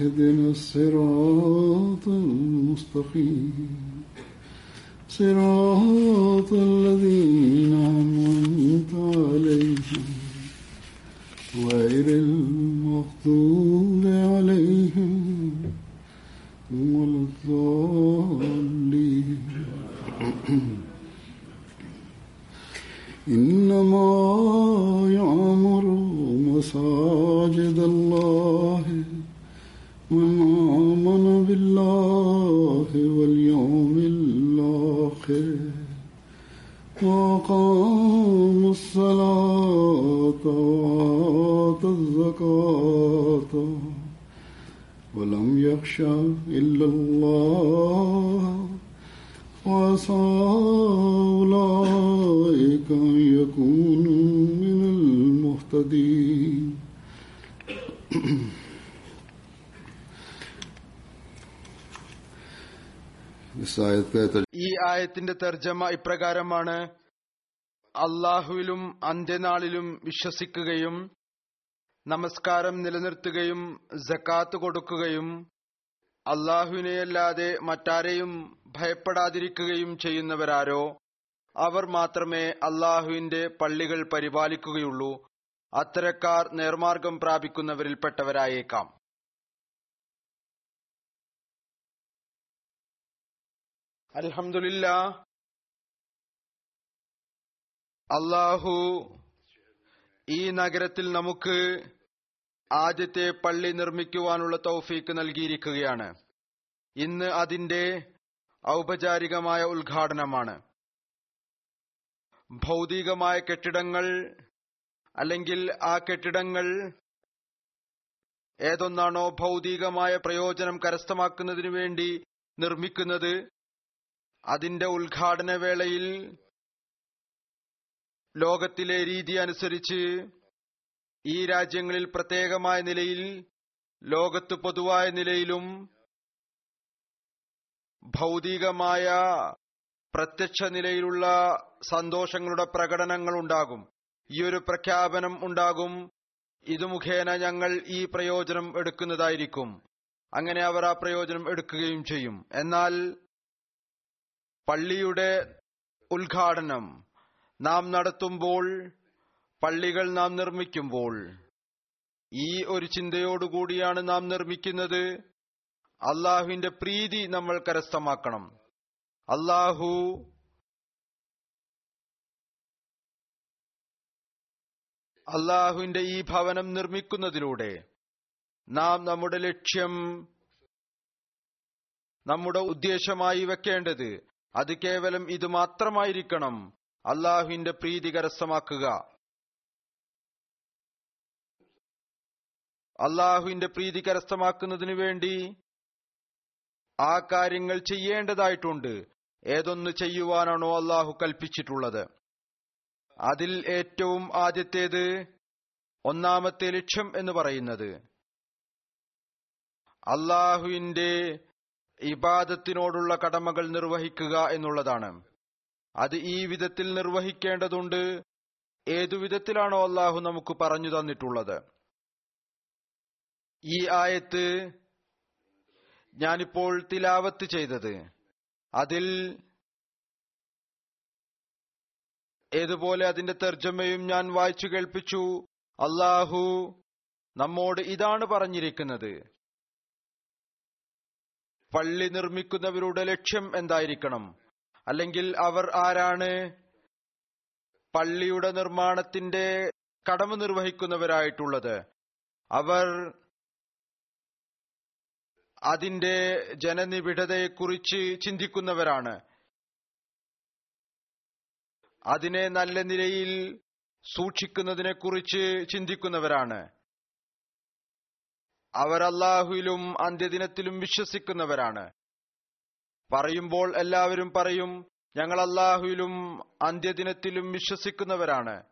اهدنا الصراط المستقيم. صراط الذين ആയത്തിന്റെ തർജമ ഇപ്രകാരമാണ്. അള്ളാഹുവിലും അന്ത്യനാളിലും വിശ്വസിക്കുകയും നമസ്കാരം നിലനിർത്തുകയും ജക്കാത്ത് കൊടുക്കുകയും അള്ളാഹുവിനെയല്ലാതെ മറ്റാരെയും ഭയപ്പെടാതിരിക്കുകയും ചെയ്യുന്നവരാരോ? അവർ മാത്രമേ അള്ളാഹുവിന്റെ പള്ളികൾ പരിപാലിക്കുകയുള്ളൂ. അത്തരക്കാർ നേർമാർഗം പ്രാപിക്കുന്നവരിൽപ്പെട്ടവരായേക്കാം. അൽഹംദുലില്ല. അള്ളാഹു ഈ നഗരത്തിൽ നമുക്ക് ആദ്യത്തെ പള്ളി നിർമ്മിക്കുവാനുള്ള തൗഫീക്ക് നൽകിയിരിക്കുകയാണ്. ഇന്ന് അതിന്റെ ഔപചാരികമായ ഉദ്ഘാടനമാണ്. ഭൗതികമായ കെട്ടിടങ്ങൾ അല്ലെങ്കിൽ ആ കെട്ടിടങ്ങൾ ഏതൊന്നാണോ ഭൗതികമായ പ്രയോജനം കരസ്ഥമാക്കുന്നതിനു വേണ്ടി നിർമ്മിക്കുന്നത് അതിന്റെ ഉദ്ഘാടന വേളയിൽ ലോകത്തിലെ രീതി അനുസരിച്ച് ഈ രാജ്യങ്ങളിൽ പ്രത്യേകമായ നിലയിൽ ലോകത്ത് പൊതുവായ നിലയിലും ഭൗതികമായ പ്രത്യക്ഷ നിലയിലുള്ള സന്തോഷങ്ങളുടെ പ്രകടനങ്ങൾ ഉണ്ടാകും. ഈ ഒരു പ്രഖ്യാപനം ഉണ്ടാകും. ഇത് മുഖേന ഞങ്ങൾ ഈ പ്രയോജനം എടുക്കുന്നതായിരിക്കും. അങ്ങനെ അവർ ആ പ്രയോജനം എടുക്കുകയും ചെയ്യും. എന്നാൽ പള്ളിയുടെ ഉദ്ഘാടനം നാം നടത്തുമ്പോൾ പള്ളികൾ നാം നിർമ്മിക്കുമ്പോൾ. ഈ ഒരു ചിന്തയോടുകൂടിയാണ് നാം നിർമ്മിക്കുന്നത്. അള്ളാഹുവിന്റെ പ്രീതി നമ്മൾ കരസ്ഥമാക്കണം. അള്ളാഹു അള്ളാഹുവിന്റെ ഈ ഭവനം നിർമ്മിക്കുന്നതിലൂടെ നാം നമ്മുടെ ലക്ഷ്യം നമ്മുടെ ഉദ്ദേശമായി വെക്കേണ്ടത് അത് കേവലം ഇത് മാത്രമായിരിക്കണം. അള്ളാഹുവിന്റെ പ്രീതി കരസ്ഥമാക്കുക. അള്ളാഹുവിന്റെ പ്രീതി കരസ്ഥമാക്കുന്നതിനു വേണ്ടി ആ കാര്യങ്ങൾ ചെയ്യേണ്ടതായിട്ടുണ്ട്. ഏതൊന്ന് ചെയ്യുവാനാണോ അള്ളാഹു കൽപ്പിച്ചിട്ടുള്ളത്. അതിൽ ഏറ്റവും ആദ്യത്തേത് ഒന്നാമത്തെ ലക്ഷ്യം എന്ന് പറയുന്നത്. അള്ളാഹുവിന്റെ ഇബാദത്തിനോടുള്ള കടമകൾ നിർവഹിക്കുക എന്നുള്ളതാണ്. അത് ഈ വിധത്തിൽ നിർവഹിക്കേണ്ടതുണ്ട്. ഏതു വിധത്തിലാണോ അള്ളാഹു നമുക്ക് പറഞ്ഞു തന്നിട്ടുള്ളത്. ഈ ആയത്ത് ഞാനിപ്പോൾ തിലാവത്ത് ചെയ്തത്. അതിൽ ഏതുപോലെ അതിന്റെ തർജമയും ഞാൻ വായിച്ചു കേൾപ്പിച്ചു. അള്ളാഹു നമ്മോട് ഇതാണ് പറഞ്ഞിരിക്കുന്നത്. പള്ളി നിർമ്മിക്കുന്നവരുടെ ലക്ഷ്യം എന്തായിരിക്കണം? അല്ലെങ്കിൽ അവർ ആരാണ്? പള്ളിയുടെ നിർമ്മാണത്തിന്റെ കടമ നിർവഹിക്കുന്നവരായിട്ടുള്ളത്. അവർ അതിന്റെ ജനനിബിഡതയെക്കുറിച്ച് ചിന്തിക്കുന്നവരാണ്. അതിനെ നല്ല നിലയിൽ സൂക്ഷിക്കുന്നതിനെക്കുറിച്ച് ചിന്തിക്കുന്നവരാണ്. അവർ അള്ളാഹുവിലും അന്ത്യദിനത്തിലും വിശ്വസിക്കുന്നവരാണ്. പറയുമ്പോൾ എല്ലാവരും പറയും ഞങ്ങൾ അല്ലാഹുവിലും അന്ത്യദിനത്തിലും വിശ്വസിക്കുന്നവരാണ്.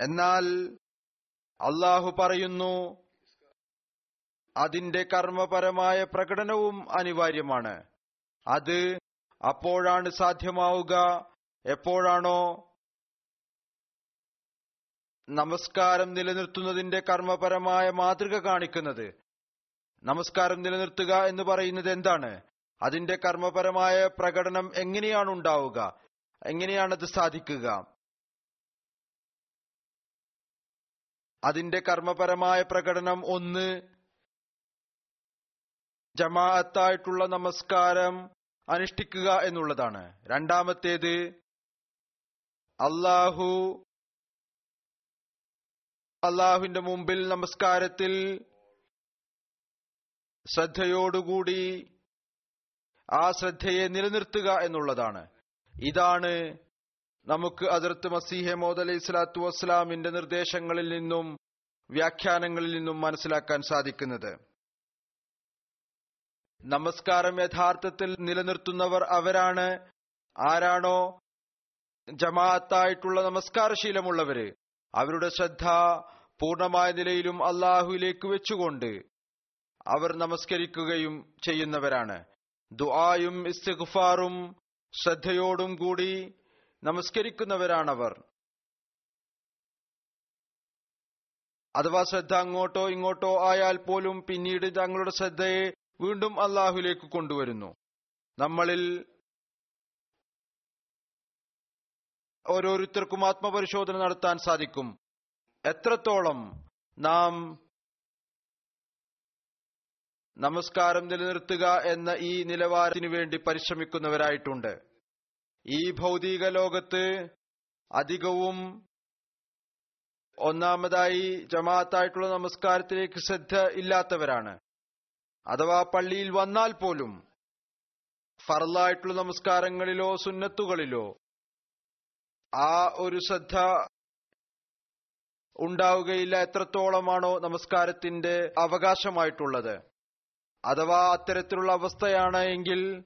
എന്നാൽ അള്ളാഹു പറയുന്നു അതിന്റെ കർമ്മപരമായ പ്രകടനവും അനിവാര്യമാണ്. അത് അപ്പോഴാണ് സാധ്യമാവുക എപ്പോഴാണോ നമസ്കാരം നിലനിർത്തുന്നതിന്റെ കർമ്മപരമായ മാതൃക കാണിക്കുന്നത്. നമസ്കാരം നിലനിർത്തുക എന്ന് പറയുന്നത് എന്താണ്? അതിന്റെ കർമ്മപരമായ പ്രകടനം എങ്ങനെയാണ് ഉണ്ടാവുക? എങ്ങനെയാണത് സാധിക്കുക? അതിന്റെ കർമ്മപരമായ പ്രകടനം ഒന്ന്. ജമാഅത്തായിട്ടുള്ള നമസ്കാരം അനുഷ്ഠിക്കുക എന്നുള്ളതാണ്. രണ്ടാമത്തേത് അള്ളാഹു അള്ളാഹുവിന്റെ മുമ്പിൽ നമസ്കാരത്തിൽ ശ്രദ്ധയോടുകൂടി ആ ശ്രദ്ധയെ നിലനിർത്തുക എന്നുള്ളതാണ്. ഇതാണ് നമുക്ക് അതിർത്ത് മസീഹെ മോദ് അലൈഹി സ്വലാത്തു വസ്സലാമിന്റെ നിർദ്ദേശങ്ങളിൽ നിന്നും വ്യാഖ്യാനങ്ങളിൽ നിന്നും മനസ്സിലാക്കാൻ സാധിക്കുന്നത്. നമസ്കാരം യഥാർത്ഥത്തിൽ നിലനിർത്തുന്നവർ അവരാണ്. ആരാണോ ജമാഅത്തായിട്ടുള്ള നമസ്കാരശീലമുള്ളവര്. അവരുടെ ശ്രദ്ധ പൂർണമായ നിലയിലും അള്ളാഹുവിലേക്ക് വെച്ചുകൊണ്ട് അവർ നമസ്കരിക്കുകയും ചെയ്യുന്നവരാണ്. ദുആയും ഇസ്തിഗ്ഫാറും ശ്രദ്ധയോടും കൂടി നമസ്കരിക്കുന്നവരാണവർ. അഥവാ ശ്രദ്ധ അങ്ങോട്ടോ ഇങ്ങോട്ടോ ആയാൽ പോലും പിന്നീട് തങ്ങളുടെ ശ്രദ്ധയെ വീണ്ടും അള്ളാഹുലേക്ക് കൊണ്ടുവരുന്നു. നമ്മളിൽ ഓരോരുത്തർക്കും ആത്മപരിശോധന നടത്താൻ സാധിക്കും. എത്രത്തോളം നാം നമസ്കാരം നിലനിർത്തുക എന്ന ഈ നിലവാരത്തിനു വേണ്ടി പരിശ്രമിക്കുന്നവരായിട്ടുണ്ട്. ഈ ഭൗതിക ലോകത്ത് അധികവും ഒന്നാമതായി ജമാഅത്തായിട്ടുള്ള നമസ്കാരത്തിലേക്ക് ശ്രദ്ധ ഇല്ലാത്തവരാണ്. അഥവാ പള്ളിയിൽ വന്നാൽ പോലും ഫറലായിട്ടുള്ള നമസ്കാരങ്ങളിലോ സുന്നത്തുകളിലോ ആ ഒരു ശ്രദ്ധ ഉണ്ടാവുകയില്ല എത്രത്തോളമാണോ നമസ്കാരത്തിന്റെ അവകാശമായിട്ടുള്ളത്. അഥവാ അത്തരത്തിലുള്ള അവസ്ഥയാണ് എങ്കിൽ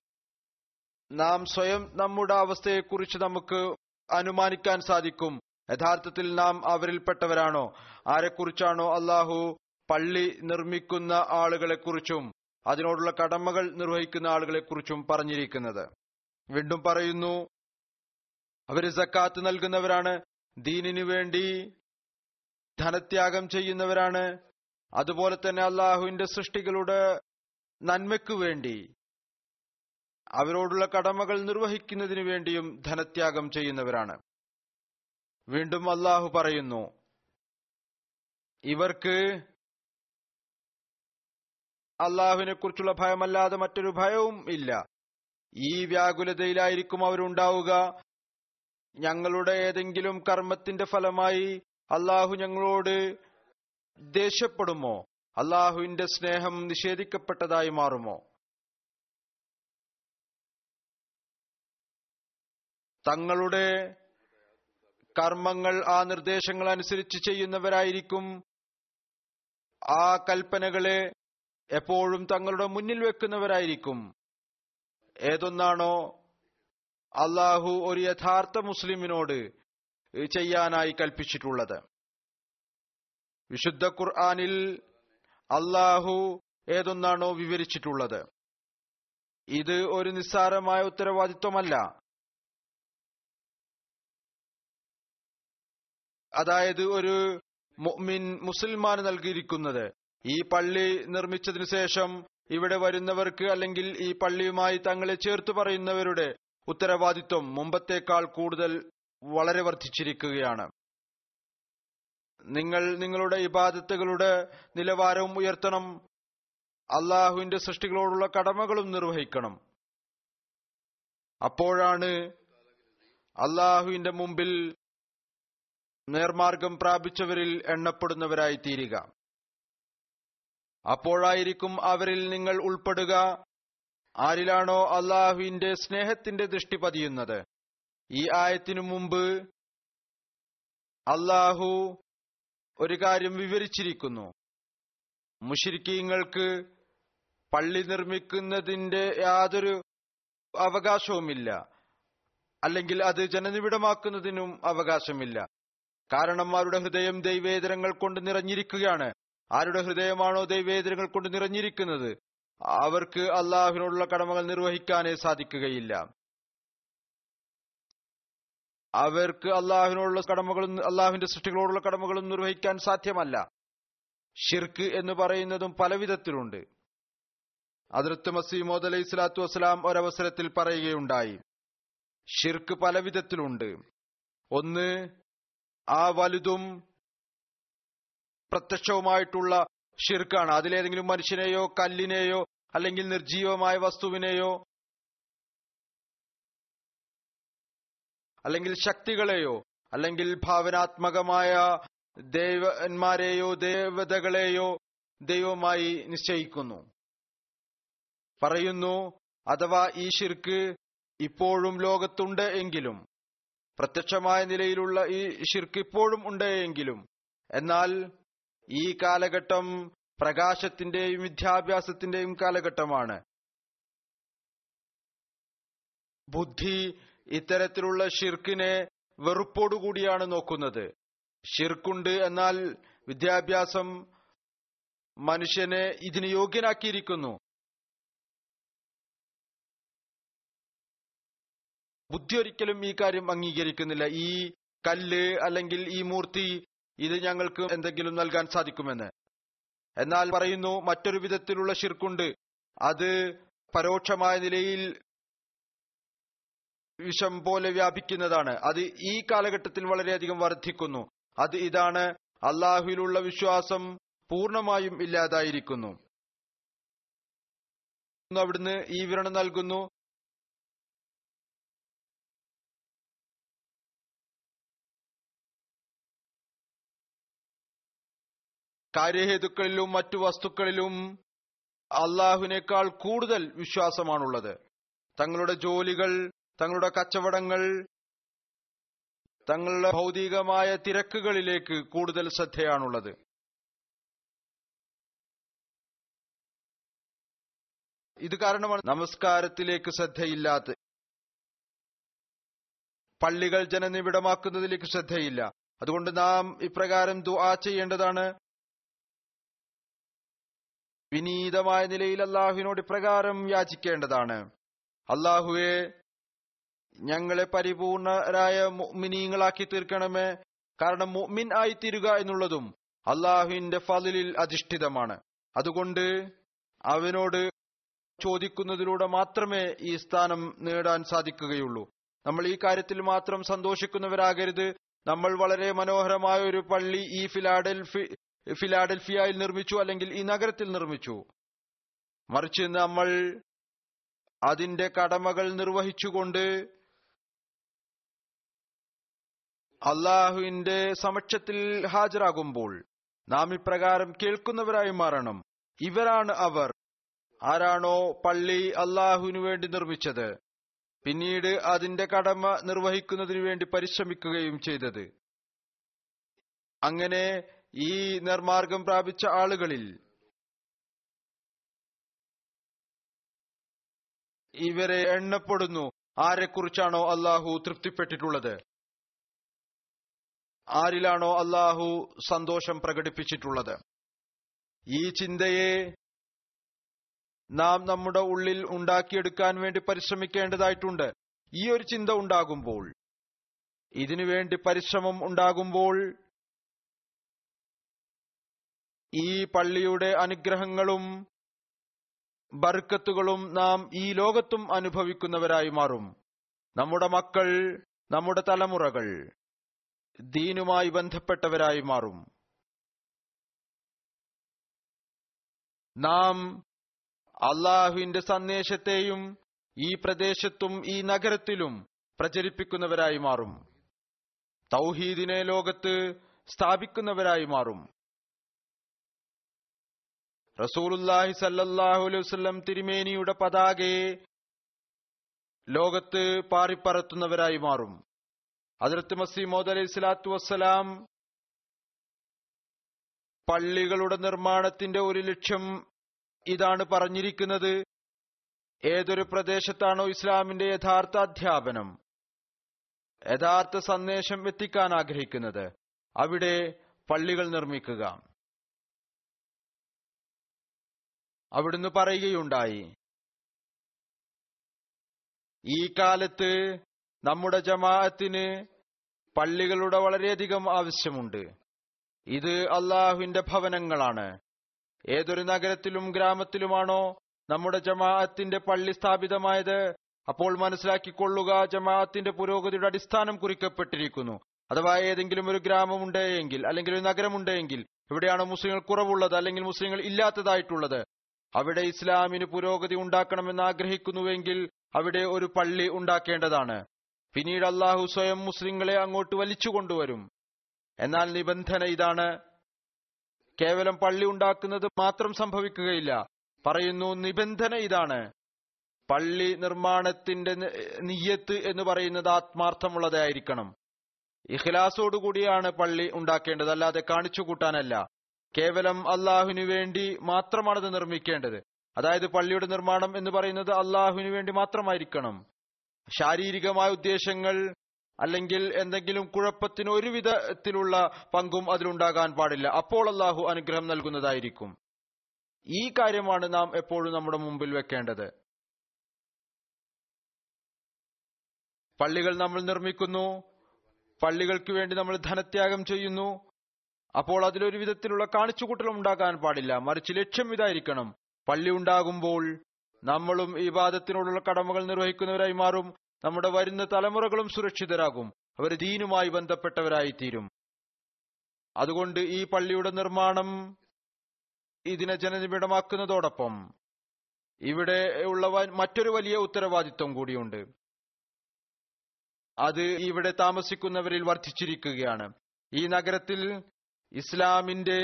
നാം സ്വയം നമ്മുടെ അവസ്ഥയെക്കുറിച്ച് നമുക്ക് അനുമാനിക്കാൻ സാധിക്കും. യഥാർത്ഥത്തിൽ നാം അവരിൽപ്പെട്ടവരാണോ? ആരെക്കുറിച്ചാണോ അള്ളാഹു പള്ളി നിർമ്മിക്കുന്ന ആളുകളെക്കുറിച്ചും അതിനോടുള്ള കടമകൾ നിർവഹിക്കുന്ന ആളുകളെക്കുറിച്ചും പറഞ്ഞിരിക്കുന്നത്? വീണ്ടും പറയുന്നു അവർ സക്കാത്ത് നൽകുന്നവരാണ്. ദീനിനു വേണ്ടി ധനത്യാഗം ചെയ്യുന്നവരാണ്. അതുപോലെ തന്നെ അള്ളാഹുവിന്റെ സൃഷ്ടികളുടെ നന്മയ്ക്കു വേണ്ടി അവരോടുള്ള കടമകൾ നിർവഹിക്കുന്നതിനു വേണ്ടിയും ധനത്യാഗം ചെയ്യുന്നവരാണ്. വീണ്ടും അള്ളാഹു പറയുന്നു ഇവർക്ക് അള്ളാഹുവിനെ കുറിച്ചുള്ള ഭയമല്ലാതെ മറ്റൊരു ഭയവും ഇല്ല. ഈ വ്യാകുലതയിലായിരിക്കും അവരുണ്ടാവുക. ഞങ്ങളുടെ ഏതെങ്കിലും കർമ്മത്തിന്റെ ഫലമായി അള്ളാഹു ഞങ്ങളോട് ദേഷ്യപ്പെടുമോ? അള്ളാഹുവിന്റെ സ്നേഹം നിഷേധിക്കപ്പെട്ടതായി മാറുമോ? തങ്ങളുടെ കർമ്മങ്ങൾ ആ നിർദ്ദേശങ്ങൾ അനുസരിച്ച് ചെയ്യുന്നവരായിരിക്കും ആ കൽപ്പനകളെ എപ്പോഴും തങ്ങളുടെ മുന്നിൽ വെക്കുന്നവരായിരിക്കും. ഏതൊന്നാണോ അള്ളാഹു ഒരു യഥാർത്ഥ മുസ്ലിമിനോട് ചെയ്യാനായി കൽപ്പിച്ചിട്ടുള്ളത്. വിശുദ്ധ ഖുർആാനിൽ അള്ളാഹു ഏതൊന്നാണോ വിവരിച്ചിട്ടുള്ളത്. ഇത് ഒരു നിസ്സാരമായ ഉത്തരവാദിത്വമല്ല. അതായത് ഒരു മുഅ്മിൻ മുസൽമാന് നൽകിയിരിക്കുന്നത്. ഈ പള്ളി നിർമ്മിച്ചതിനു ശേഷം ഇവിടെ വരുന്നവർക്ക് അല്ലെങ്കിൽ ഈ പള്ളിയുമായി തങ്ങളെ ചേർത്ത് പറയുന്നവരുടെ ഉത്തരവാദിത്വം മുമ്പത്തേക്കാൾ കൂടുതൽ വളരെ വർദ്ധിച്ചിരിക്കുകയാണ്. നിങ്ങൾ നിങ്ങളുടെ ഇബാദത്തുകളുടെ നിലവാരവും ഉയർത്തണം. അള്ളാഹുവിന്റെ സൃഷ്ടികളോടുള്ള കടമകളും നിർവഹിക്കണം. അപ്പോഴാണ് അള്ളാഹുവിന്റെ മുമ്പിൽ നേർമാർഗം പ്രാപിച്ചവരിൽ എണ്ണപ്പെടുന്നവരായി തീരുക അപ്പോഴായിരിക്കും അവരിൽ നിങ്ങൾ ഉൾപ്പെടുക. ആരിലാണോ അള്ളാഹുവിന്റെ സ്നേഹത്തിന്റെ ദൃഷ്ടി പതിയുന്നത്? ഈ ആയത്തിനു മുമ്പ് അള്ളാഹു ഒരു കാര്യം വിവരിച്ചിരിക്കുന്നു. മുഷിരിക്കീങ്ങൾക്ക് പള്ളി നിർമ്മിക്കുന്നതിന്റെ യാതൊരു അവകാശവുമില്ല. അല്ലെങ്കിൽ അത് ജനനിബിഡമാക്കുന്നതിനും അവകാശമില്ല. കാരണം അവരുടെ ഹൃദയം ദൈവേതരങ്ങൾ കൊണ്ട് നിറഞ്ഞിരിക്കുകയാണ്. ആരുടെ ഹൃദയമാണോ ദൈവേതരങ്ങൾ കൊണ്ട് നിറഞ്ഞിരിക്കുന്നത്? അവർക്ക് അള്ളാഹുവിനോടുള്ള കടമകൾ നിർവഹിക്കാനേ സാധിക്കുകയില്ല. അവർക്ക് അള്ളാഹുവിനോടുള്ള കടമകളും അള്ളാഹുവിന്റെ സൃഷ്ടികളോടുള്ള കടമകളും നിർവഹിക്കാൻ സാധ്യമല്ല. ഷിർക്ക് എന്ന് പറയുന്നതും പല വിധത്തിലുണ്ട്. അതിർത്ത് മസീമോദ് അലൈഹി സ്വലാത്തു വസ്സലാം ഒരവസരത്തിൽ പറയുകയുണ്ടായി ഷിർക്ക് പല വിധത്തിലുണ്ട്. ഒന്ന് ആ വലുതും പ്രത്യക്ഷവുമായിട്ടുള്ള ഷിർക്കാണ് അതിലേതെങ്കിലും മനുഷ്യനെയോ കല്ലിനെയോ അല്ലെങ്കിൽ നിർജീവമായ വസ്തുവിനെയോ അല്ലെങ്കിൽ ശക്തികളെയോ അല്ലെങ്കിൽ ഭാവനാത്മകമായ ദേവന്മാരെയോ ദേവതകളെയോ ദൈവമായി നിശ്ചയിക്കുന്നു. പറയുന്നു അഥവാ ഈ ഷിർക്ക് ഇപ്പോഴും ലോകത്തുണ്ട് എങ്കിലും പ്രത്യക്ഷമായ നിലയിലുള്ള ഈ ഷിർക്ക് ഇപ്പോഴും ഉണ്ട് എങ്കിലും എന്നാൽ ഈ കാലഘട്ടം പ്രകാശത്തിന്റെയും വിദ്യാഭ്യാസത്തിന്റെയും കാലഘട്ടമാണ്. ബുദ്ധി ഇത്തരത്തിലുള്ള ഷിർക്കിനെ വെറുപ്പോടുകൂടിയാണ് നോക്കുന്നത്. ഷിർക്കുണ്ട് എന്നാൽ വിദ്യാഭ്യാസം മനുഷ്യനെ ഇതിന് യോഗ്യനാക്കിയിരിക്കുന്നു. ബുദ്ധി ഒരിക്കലും ഈ കാര്യം അംഗീകരിക്കുന്നില്ല. ഈ കല്ല് അല്ലെങ്കിൽ ഈ മൂർത്തി ഇത് ഞങ്ങൾക്ക് എന്തെങ്കിലും നൽകാൻ സാധിക്കുമെന്ന്. എന്നാൽ പറയുന്നു മറ്റൊരു വിധത്തിലുള്ള ഷിർക്കുണ്ട് അത് പരോക്ഷമായ നിലയിൽ വിഷം പോലെ വ്യാപിക്കുന്നതാണ്. അത് ഈ കാലഘട്ടത്തിൽ വളരെയധികം വർദ്ധിക്കുന്നു. അത് ഇതാണ് അള്ളാഹുവിലുള്ള വിശ്വാസം പൂർണമായും ഇല്ലാതായിരിക്കുന്നു. അവിടുന്ന് ഈ വിവരണം നൽകുന്നു. കാര്യഹേതുക്കളിലും മറ്റു വസ്തുക്കളിലും അള്ളാഹുവിനേക്കാൾ കൂടുതൽ വിശ്വാസമാണുള്ളത്. തങ്ങളുടെ ജോലികൾ തങ്ങളുടെ കച്ചവടങ്ങൾ തങ്ങളുടെ ഭൗതികമായ തിരക്കുകളിലേക്ക് കൂടുതൽ ശ്രദ്ധയാണുള്ളത്. ഇത് കാരണമാണ് നമസ്കാരത്തിലേക്ക് ശ്രദ്ധയില്ലാത്ത പള്ളികൾ ജനനിബിഡമാക്കുന്നതിലേക്ക് ശ്രദ്ധയില്ല. അതുകൊണ്ട് നാം ഇപ്രകാരം ദുആ ചെയ്യേണ്ടതാണ്. വിനീതമായ നിലയിൽ അള്ളാഹുവിനോട് പ്രകാരം യാചിക്കേണ്ടതാണ്. അള്ളാഹുവെ ഞങ്ങളെ പരിപൂർണരായ മുഅ്മിനീങ്ങളാക്കി തീർക്കണമേ. കാരണം മുഅ്മിൻ ആയി തീരുക എന്നുള്ളതും അള്ളാഹുവിന്റെ ഫലിലിൽ അധിഷ്ഠിതമാണ്. അതുകൊണ്ട് അവനോട് ചോദിക്കുന്നതിലൂടെ മാത്രമേ ഈ സ്ഥാനം നേടാൻ സാധിക്കുകയുള്ളൂ. നമ്മൾ ഈ കാര്യത്തിൽ മാത്രം സന്തോഷിക്കുന്നവരാകരുത്. നമ്മൾ വളരെ മനോഹരമായ ഒരു പള്ളി ഈ ഫിലാഡൽഫി ഫിലാഡൽഫിയയിൽ നിർമ്മിച്ചു അല്ലെങ്കിൽ ഈ നഗരത്തിൽ നിർമ്മിച്ചു. മറിച്ച് നമ്മൾ അതിന്റെ കടമകൾ നിർവഹിച്ചുകൊണ്ട് അള്ളാഹുവിന്റെ സമക്ഷത്തിൽ ഹാജരാകുമ്പോൾ നാം ഇപ്രകാരം കേൾക്കുന്നവരായി മാറണം. ഇവരാണ് അവർ. ആരാണോ പള്ളി അള്ളാഹുവിനു വേണ്ടി നിർമ്മിച്ചത് പിന്നീട് അതിന്റെ കടമ നിർവഹിക്കുന്നതിനു വേണ്ടി പരിശ്രമിക്കുകയും ചെയ്തത്. അങ്ങനെ ഈ നിർമാർഗം പ്രാപിച്ച ആളുകളിൽ ഇവരെ എണ്ണപ്പെടുന്നു. ആരെക്കുറിച്ചാണോ അള്ളാഹു തൃപ്തിപ്പെട്ടിട്ടുള്ളത്? ആരിലാണോ അള്ളാഹു സന്തോഷം പ്രകടിപ്പിച്ചിട്ടുള്ളത്? ഈ ചിന്തയെ നാം നമ്മുടെ ഉള്ളിൽ ഉണ്ടാക്കിയെടുക്കാൻ വേണ്ടി പരിശ്രമിക്കേണ്ടതായിട്ടുണ്ട്. ഈ ഒരു ചിന്ത ഉണ്ടാകുമ്പോൾ ഇതിനുവേണ്ടി പരിശ്രമം ഉണ്ടാകുമ്പോൾ ഈ പള്ളിയുടെ അനുഗ്രഹങ്ങളും ബർക്കത്തുകളും നാം ഈ ലോകത്തും അനുഭവിക്കുന്നവരായി മാറും. നമ്മുടെ മക്കൾ നമ്മുടെ തലമുറകൾ ദീനുമായി ബന്ധപ്പെട്ടവരായി മാറും. നാം അള്ളാഹുവിന്റെ സന്ദേശത്തെയും ഈ പ്രദേശത്തും ഈ നഗരത്തിലും പ്രചരിപ്പിക്കുന്നവരായി മാറും. തൗഹീദിനെ ലോകത്ത് സ്ഥാപിക്കുന്നവരായി മാറും. റസൂലുല്ലാഹി സല്ലല്ലാഹു അലൈഹി തിരുമേനിയുടെ പതാകയെ ലോകത്ത് പാറിപ്പറത്തുന്നവരായി മാറും. അതിർത്ത് മസീമോദ് അലൈഹി സ്വലാത്തു വസ്സലാം പള്ളികളുടെ നിർമ്മാണത്തിന്റെ ഒരു ലക്ഷ്യം ഇതാണ് പറഞ്ഞിരിക്കുന്നത്. ഏതൊരു പ്രദേശത്താണോ ഇസ്ലാമിന്റെ യഥാർത്ഥ അധ്യാപനം യഥാർത്ഥ സന്ദേശം എത്തിക്കാൻ ആഗ്രഹിക്കുന്നത് അവിടെ പള്ളികൾ നിർമ്മിക്കുക. അവിടുന്ന് പറയുകയുണ്ടായി ഈ കാലത്ത് നമ്മുടെ ജമാഅത്തിന് പള്ളികളുടെ വളരെയധികം ആവശ്യമുണ്ട്. ഇത് അള്ളാഹുവിന്റെ ഭവനങ്ങളാണ്. ഏതൊരു നഗരത്തിലും ഗ്രാമത്തിലുമാണോ നമ്മുടെ ജമാഅത്തിന്റെ പള്ളി സ്ഥാപിതമായത് അപ്പോൾ മനസ്സിലാക്കിക്കൊള്ളുക ജമാഅത്തിന്റെ പുരോഗതിയുടെ അടിസ്ഥാനം കുറിക്കപ്പെട്ടിരിക്കുന്നു. അഥവാ ഏതെങ്കിലും ഒരു ഗ്രാമമുണ്ടെങ്കിൽ അല്ലെങ്കിൽ ഒരു നഗരമുണ്ടെങ്കിൽ എവിടെയാണോ മുസ്ലിങ്ങൾ കുറവുള്ളത് അല്ലെങ്കിൽ മുസ്ലിങ്ങൾ ഇല്ലാത്തതായിട്ടുള്ളത്. അവിടെ ഇസ്ലാമിന് പുരോഗതി ഉണ്ടാക്കണമെന്ന് ആഗ്രഹിക്കുന്നുവെങ്കിൽ അവിടെ ഒരു പള്ളി ഉണ്ടാക്കേണ്ടതാണ്. പിന്നീട് അള്ളാഹു സ്വയം മുസ്ലിങ്ങളെ അങ്ങോട്ട് വലിച്ചു കൊണ്ടുവരും. എന്നാൽ നിബന്ധന ഇതാണ്. കേവലം പള്ളി ഉണ്ടാക്കുന്നത് മാത്രം സംഭവിക്കുകയില്ല. പറയുന്നു നിബന്ധന ഇതാണ്. പള്ളി നിർമ്മാണത്തിന്റെ നിയ്യത്ത് എന്ന് പറയുന്നത് ആത്മാർത്ഥമുള്ളതായിരിക്കണം. ഇഖ്ലാസോടുകൂടിയാണ് പള്ളി ഉണ്ടാക്കേണ്ടത്. അല്ലാതെ കാണിച്ചു കൂട്ടാനല്ല. കേവലം അള്ളാഹുവിനു വേണ്ടി മാത്രമാണത് നിർമ്മിക്കേണ്ടത്. അതായത് പള്ളിയുടെ നിർമ്മാണം എന്ന് പറയുന്നത് അള്ളാഹുവിനു വേണ്ടി മാത്രമായിരിക്കണം. ശാരീരികമായ ഉദ്ദേശങ്ങൾ അല്ലെങ്കിൽ എന്തെങ്കിലും കുഴപ്പത്തിന് ഒരുവിധത്തിലുള്ള പങ്കും അതിലുണ്ടാകാൻ പാടില്ല. അപ്പോൾ അള്ളാഹു അനുഗ്രഹം നൽകുന്നതായിരിക്കും. ഈ കാര്യമാണ് നാം എപ്പോഴും നമ്മുടെ മുമ്പിൽ വെക്കേണ്ടത്. പള്ളികൾ നമ്മൾ നിർമ്മിക്കുന്നു. പള്ളികൾക്ക് വേണ്ടി നമ്മൾ ധനത്യാഗം ചെയ്യുന്നു. അപ്പോൾ അതിലൊരു വിധത്തിലുള്ള കാണിച്ചുകൂട്ടലും ഉണ്ടാകാൻ പാടില്ല. മറിച്ച് ലക്ഷ്യം ഇതായിരിക്കണം. പള്ളി ഉണ്ടാകുമ്പോൾ നമ്മളും ഈ വാദത്തിനോടുള്ള കടമകൾ നിർവഹിക്കുന്നവരായി മാറും. നമ്മുടെ വരുന്ന തലമുറകളും സുരക്ഷിതരാകും. അവർ ദീനുമായി ബന്ധപ്പെട്ടവരായി തീരും അതുകൊണ്ട് ഈ പള്ളിയുടെ നിർമ്മാണം ഇതിനെ ജനനിബിഡമാക്കുന്നതോടൊപ്പം ഇവിടെ ഉള്ള മറ്റൊരു വലിയ ഉത്തരവാദിത്വം കൂടിയുണ്ട്. അത് ഇവിടെ താമസിക്കുന്നവരിൽ വർദ്ധിച്ചിരിക്കുകയാണ്. ഈ നഗരത്തിൽ ഇസ്ലാമിന്റെ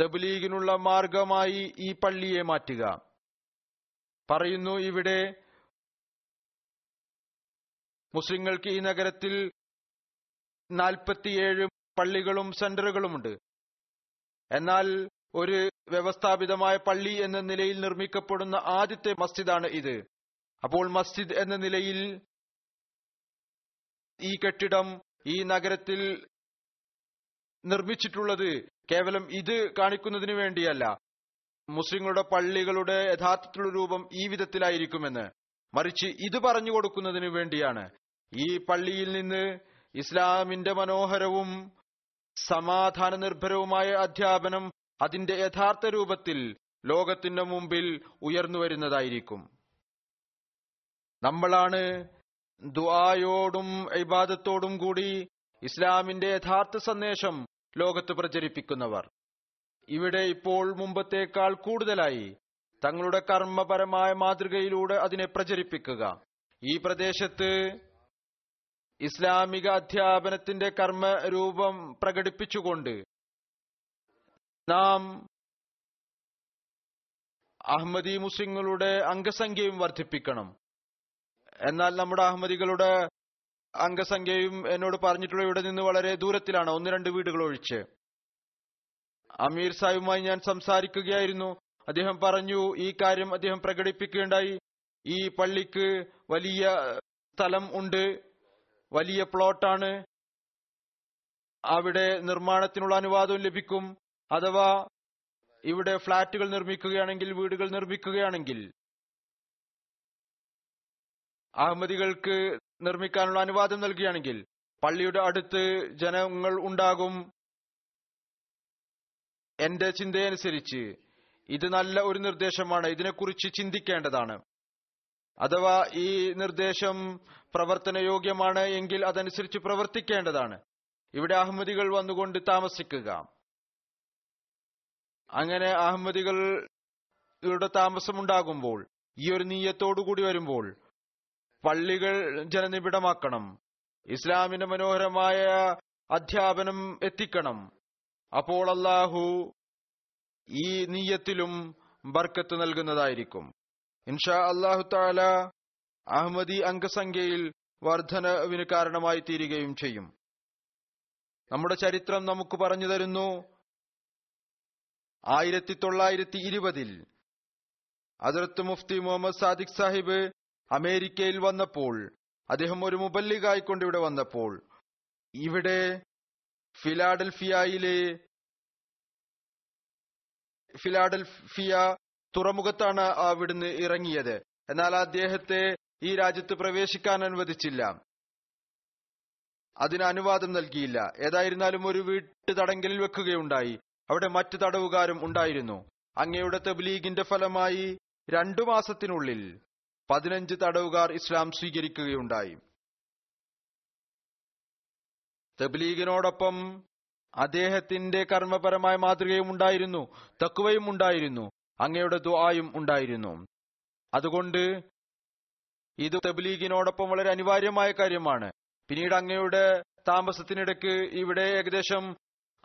തബ്ലീഗിനുള്ള മാർഗമായി ഈ പള്ളിയെ മാറ്റുക. പറയുന്നു ഇവിടെ മുസ്ലിങ്ങൾക്ക് ഈ നഗരത്തിൽ നാൽപ്പത്തിയേഴ് പള്ളികളും സെന്ററുകളുമുണ്ട്. എന്നാൽ ഒരു വ്യവസ്ഥാപിതമായ പള്ളി എന്ന നിലയിൽ നിർമ്മിക്കപ്പെടുന്ന ആദ്യത്തെ മസ്ജിദാണ് ഇത്. അപ്പോൾ മസ്ജിദ് എന്ന നിലയിൽ ഈ കെട്ടിടം ഈ നഗരത്തിൽ നിർമ്മിച്ചിട്ടുള്ളത് കേവലം ഇത് കാണിക്കുന്നതിന് വേണ്ടിയല്ല. മുസ്ലിങ്ങളുടെ പള്ളികളുടെ യഥാർത്ഥത്തിലുള്ള രൂപം ഈ വിധത്തിലായിരിക്കുമെന്ന്. മറിച്ച് ഇത് പറഞ്ഞു കൊടുക്കുന്നതിന് വേണ്ടിയാണ്. ഈ പള്ളിയിൽ നിന്ന് ഇസ്ലാമിന്റെ മനോഹരവും സമാധാന നിർഭരവുമായ അധ്യാപനം അതിന്റെ യഥാർത്ഥ രൂപത്തിൽ ലോകത്തിന്റെ മുമ്പിൽ ഉയർന്നു വരുന്നതായിരിക്കും. നമ്മളാണ് ദുആയോടും ഇബാദത്തോടും കൂടി ഇസ്ലാമിന്റെ യഥാർത്ഥ സന്ദേശം ലോകത്ത് പ്രചരിപ്പിക്കുന്നവർ. ഇവിടെ ഇപ്പോൾ മുമ്പത്തേക്കാൾ കൂടുതലായി തങ്ങളുടെ കർമ്മപരമായ മാതൃകയിലൂടെ അതിനെ പ്രചരിപ്പിക്കുക. ഈ പ്രദേശത്ത് ഇസ്ലാമിക അധ്യാപനത്തിന്റെ കർമ്മരൂപം പ്രകടിപ്പിച്ചുകൊണ്ട് നാം അഹമ്മദി മുസ്ലിങ്ങളുടെ അംഗസംഖ്യയും വർദ്ധിപ്പിക്കണം. എന്നാൽ നമ്മുടെ അഹമ്മദികളുടെ അംഗസംഖ്യയും എന്നോട് പറഞ്ഞിട്ടുള്ള ഇവിടെ നിന്ന് വളരെ ദൂരത്തിലാണ്. ഒന്ന് രണ്ട് വീടുകൾ ഒഴിച്ച്. അമീർ സാഹിബുമായി ഞാൻ സംസാരിക്കുകയായിരുന്നു. അദ്ദേഹം പറഞ്ഞു ഈ കാര്യം അദ്ദേഹം പ്രകടിപ്പിക്കുകയുണ്ടായി. ഈ പള്ളിക്ക് വലിയ സ്ഥലം ഉണ്ട് വലിയ പ്ലോട്ടാണ്. അവിടെ നിർമ്മാണത്തിനുള്ള അനുവാദവും ലഭിക്കും. അഥവാ ഇവിടെ ഫ്ളാറ്റുകൾ നിർമ്മിക്കുകയാണെങ്കിൽ വീടുകൾ നിർമ്മിക്കുകയാണെങ്കിൽ. അഹമ്മദികൾക്ക് നിർമ്മിക്കാനുള്ള അനുവാദം നൽകുകയാണെങ്കിൽ പള്ളിയുടെ അടുത്ത് ജനങ്ങൾ ഉണ്ടാകും. എന്റെ ചിന്തയനുസരിച്ച് ഇത് നല്ല ഒരു നിർദ്ദേശമാണ്. ഇതിനെക്കുറിച്ച് ചിന്തിക്കേണ്ടതാണ്. അഥവാ ഈ നിർദ്ദേശം പ്രവർത്തനയോഗ്യമാണ് എങ്കിൽ അതനുസരിച്ച് പ്രവർത്തിക്കേണ്ടതാണ്. ഇവിടെ അഹമ്മദികൾ വന്നുകൊണ്ട് താമസിക്കുക. അങ്ങനെ അഹമ്മദികളുടെ താമസമുണ്ടാകുമ്പോൾ ഈ ഒരു നീയത്തോടു കൂടി വരുമ്പോൾ പള്ളികൾ ജനനിബിഡമാക്കണം. ഇസ്ലാമിന്റെ മനോഹരമായ അധ്യാപനം എത്തിക്കണം. അപ്പോൾ അള്ളാഹു ഈ നീയത്തിലും ബർക്കത്ത് നൽകുന്നതായിരിക്കും. ഇൻഷാ അള്ളാഹു താല അഹമ്മദി അംഗസംഖ്യയിൽ വർധനവിന് കാരണമായി തീരുകയും ചെയ്യും. നമ്മുടെ ചരിത്രം നമുക്ക് പറഞ്ഞു തരുന്നു. ആയിരത്തി തൊള്ളായിരത്തി ഇരുപതിൽ അതിർത്ത് മുഫ്തി മുഹമ്മദ് സാദിഖ് സാഹിബ് അമേരിക്കയിൽ വന്നപ്പോൾ അദ്ദേഹം ഒരു മുബല്ലിഗായിക്കൊണ്ട് ഇവിടെ വന്നപ്പോൾ ഇവിടെ ഫിലാഡൽഫിയയിലെ ഫിലാഡൽഫിയ തുറമുഖത്താണ് അവിടുന്ന് ഇറങ്ങിയത്. എന്നാൽ അദ്ദേഹത്തെ ഈ രാജ്യത്ത് പ്രവേശിക്കാൻ അനുവദിച്ചില്ല. അതിന് അനുവാദം നൽകിയില്ല. ഏതായിരുന്നാലും ഒരു വീട്ടു തടങ്കലിൽ വെക്കുകയുണ്ടായി. അവിടെ മറ്റു തടവുകാരും ഉണ്ടായിരുന്നു. അങ്ങയുടെ തബ്ലീഗിന്റെ ഫലമായി രണ്ടു മാസത്തിനുള്ളിൽ പതിനഞ്ച് തടവുകാർ ഇസ്ലാം സ്വീകരിക്കുകയുണ്ടായി. തബ്ലീഗിനോടൊപ്പം അദ്ദേഹത്തിന്റെ കർമ്മപരമായ മാതൃകയും ഉണ്ടായിരുന്നു തക്കുവയും ഉണ്ടായിരുന്നു അങ്ങയുടെ ദുആയും ഉണ്ടായിരുന്നു. അതുകൊണ്ട് ഇത് തബ്ലീഗിനോടൊപ്പം വളരെ അനിവാര്യമായ കാര്യമാണ്. പിന്നീട് അങ്ങയുടെ താമസത്തിനിടയ്ക്ക് ഇവിടെ ഏകദേശം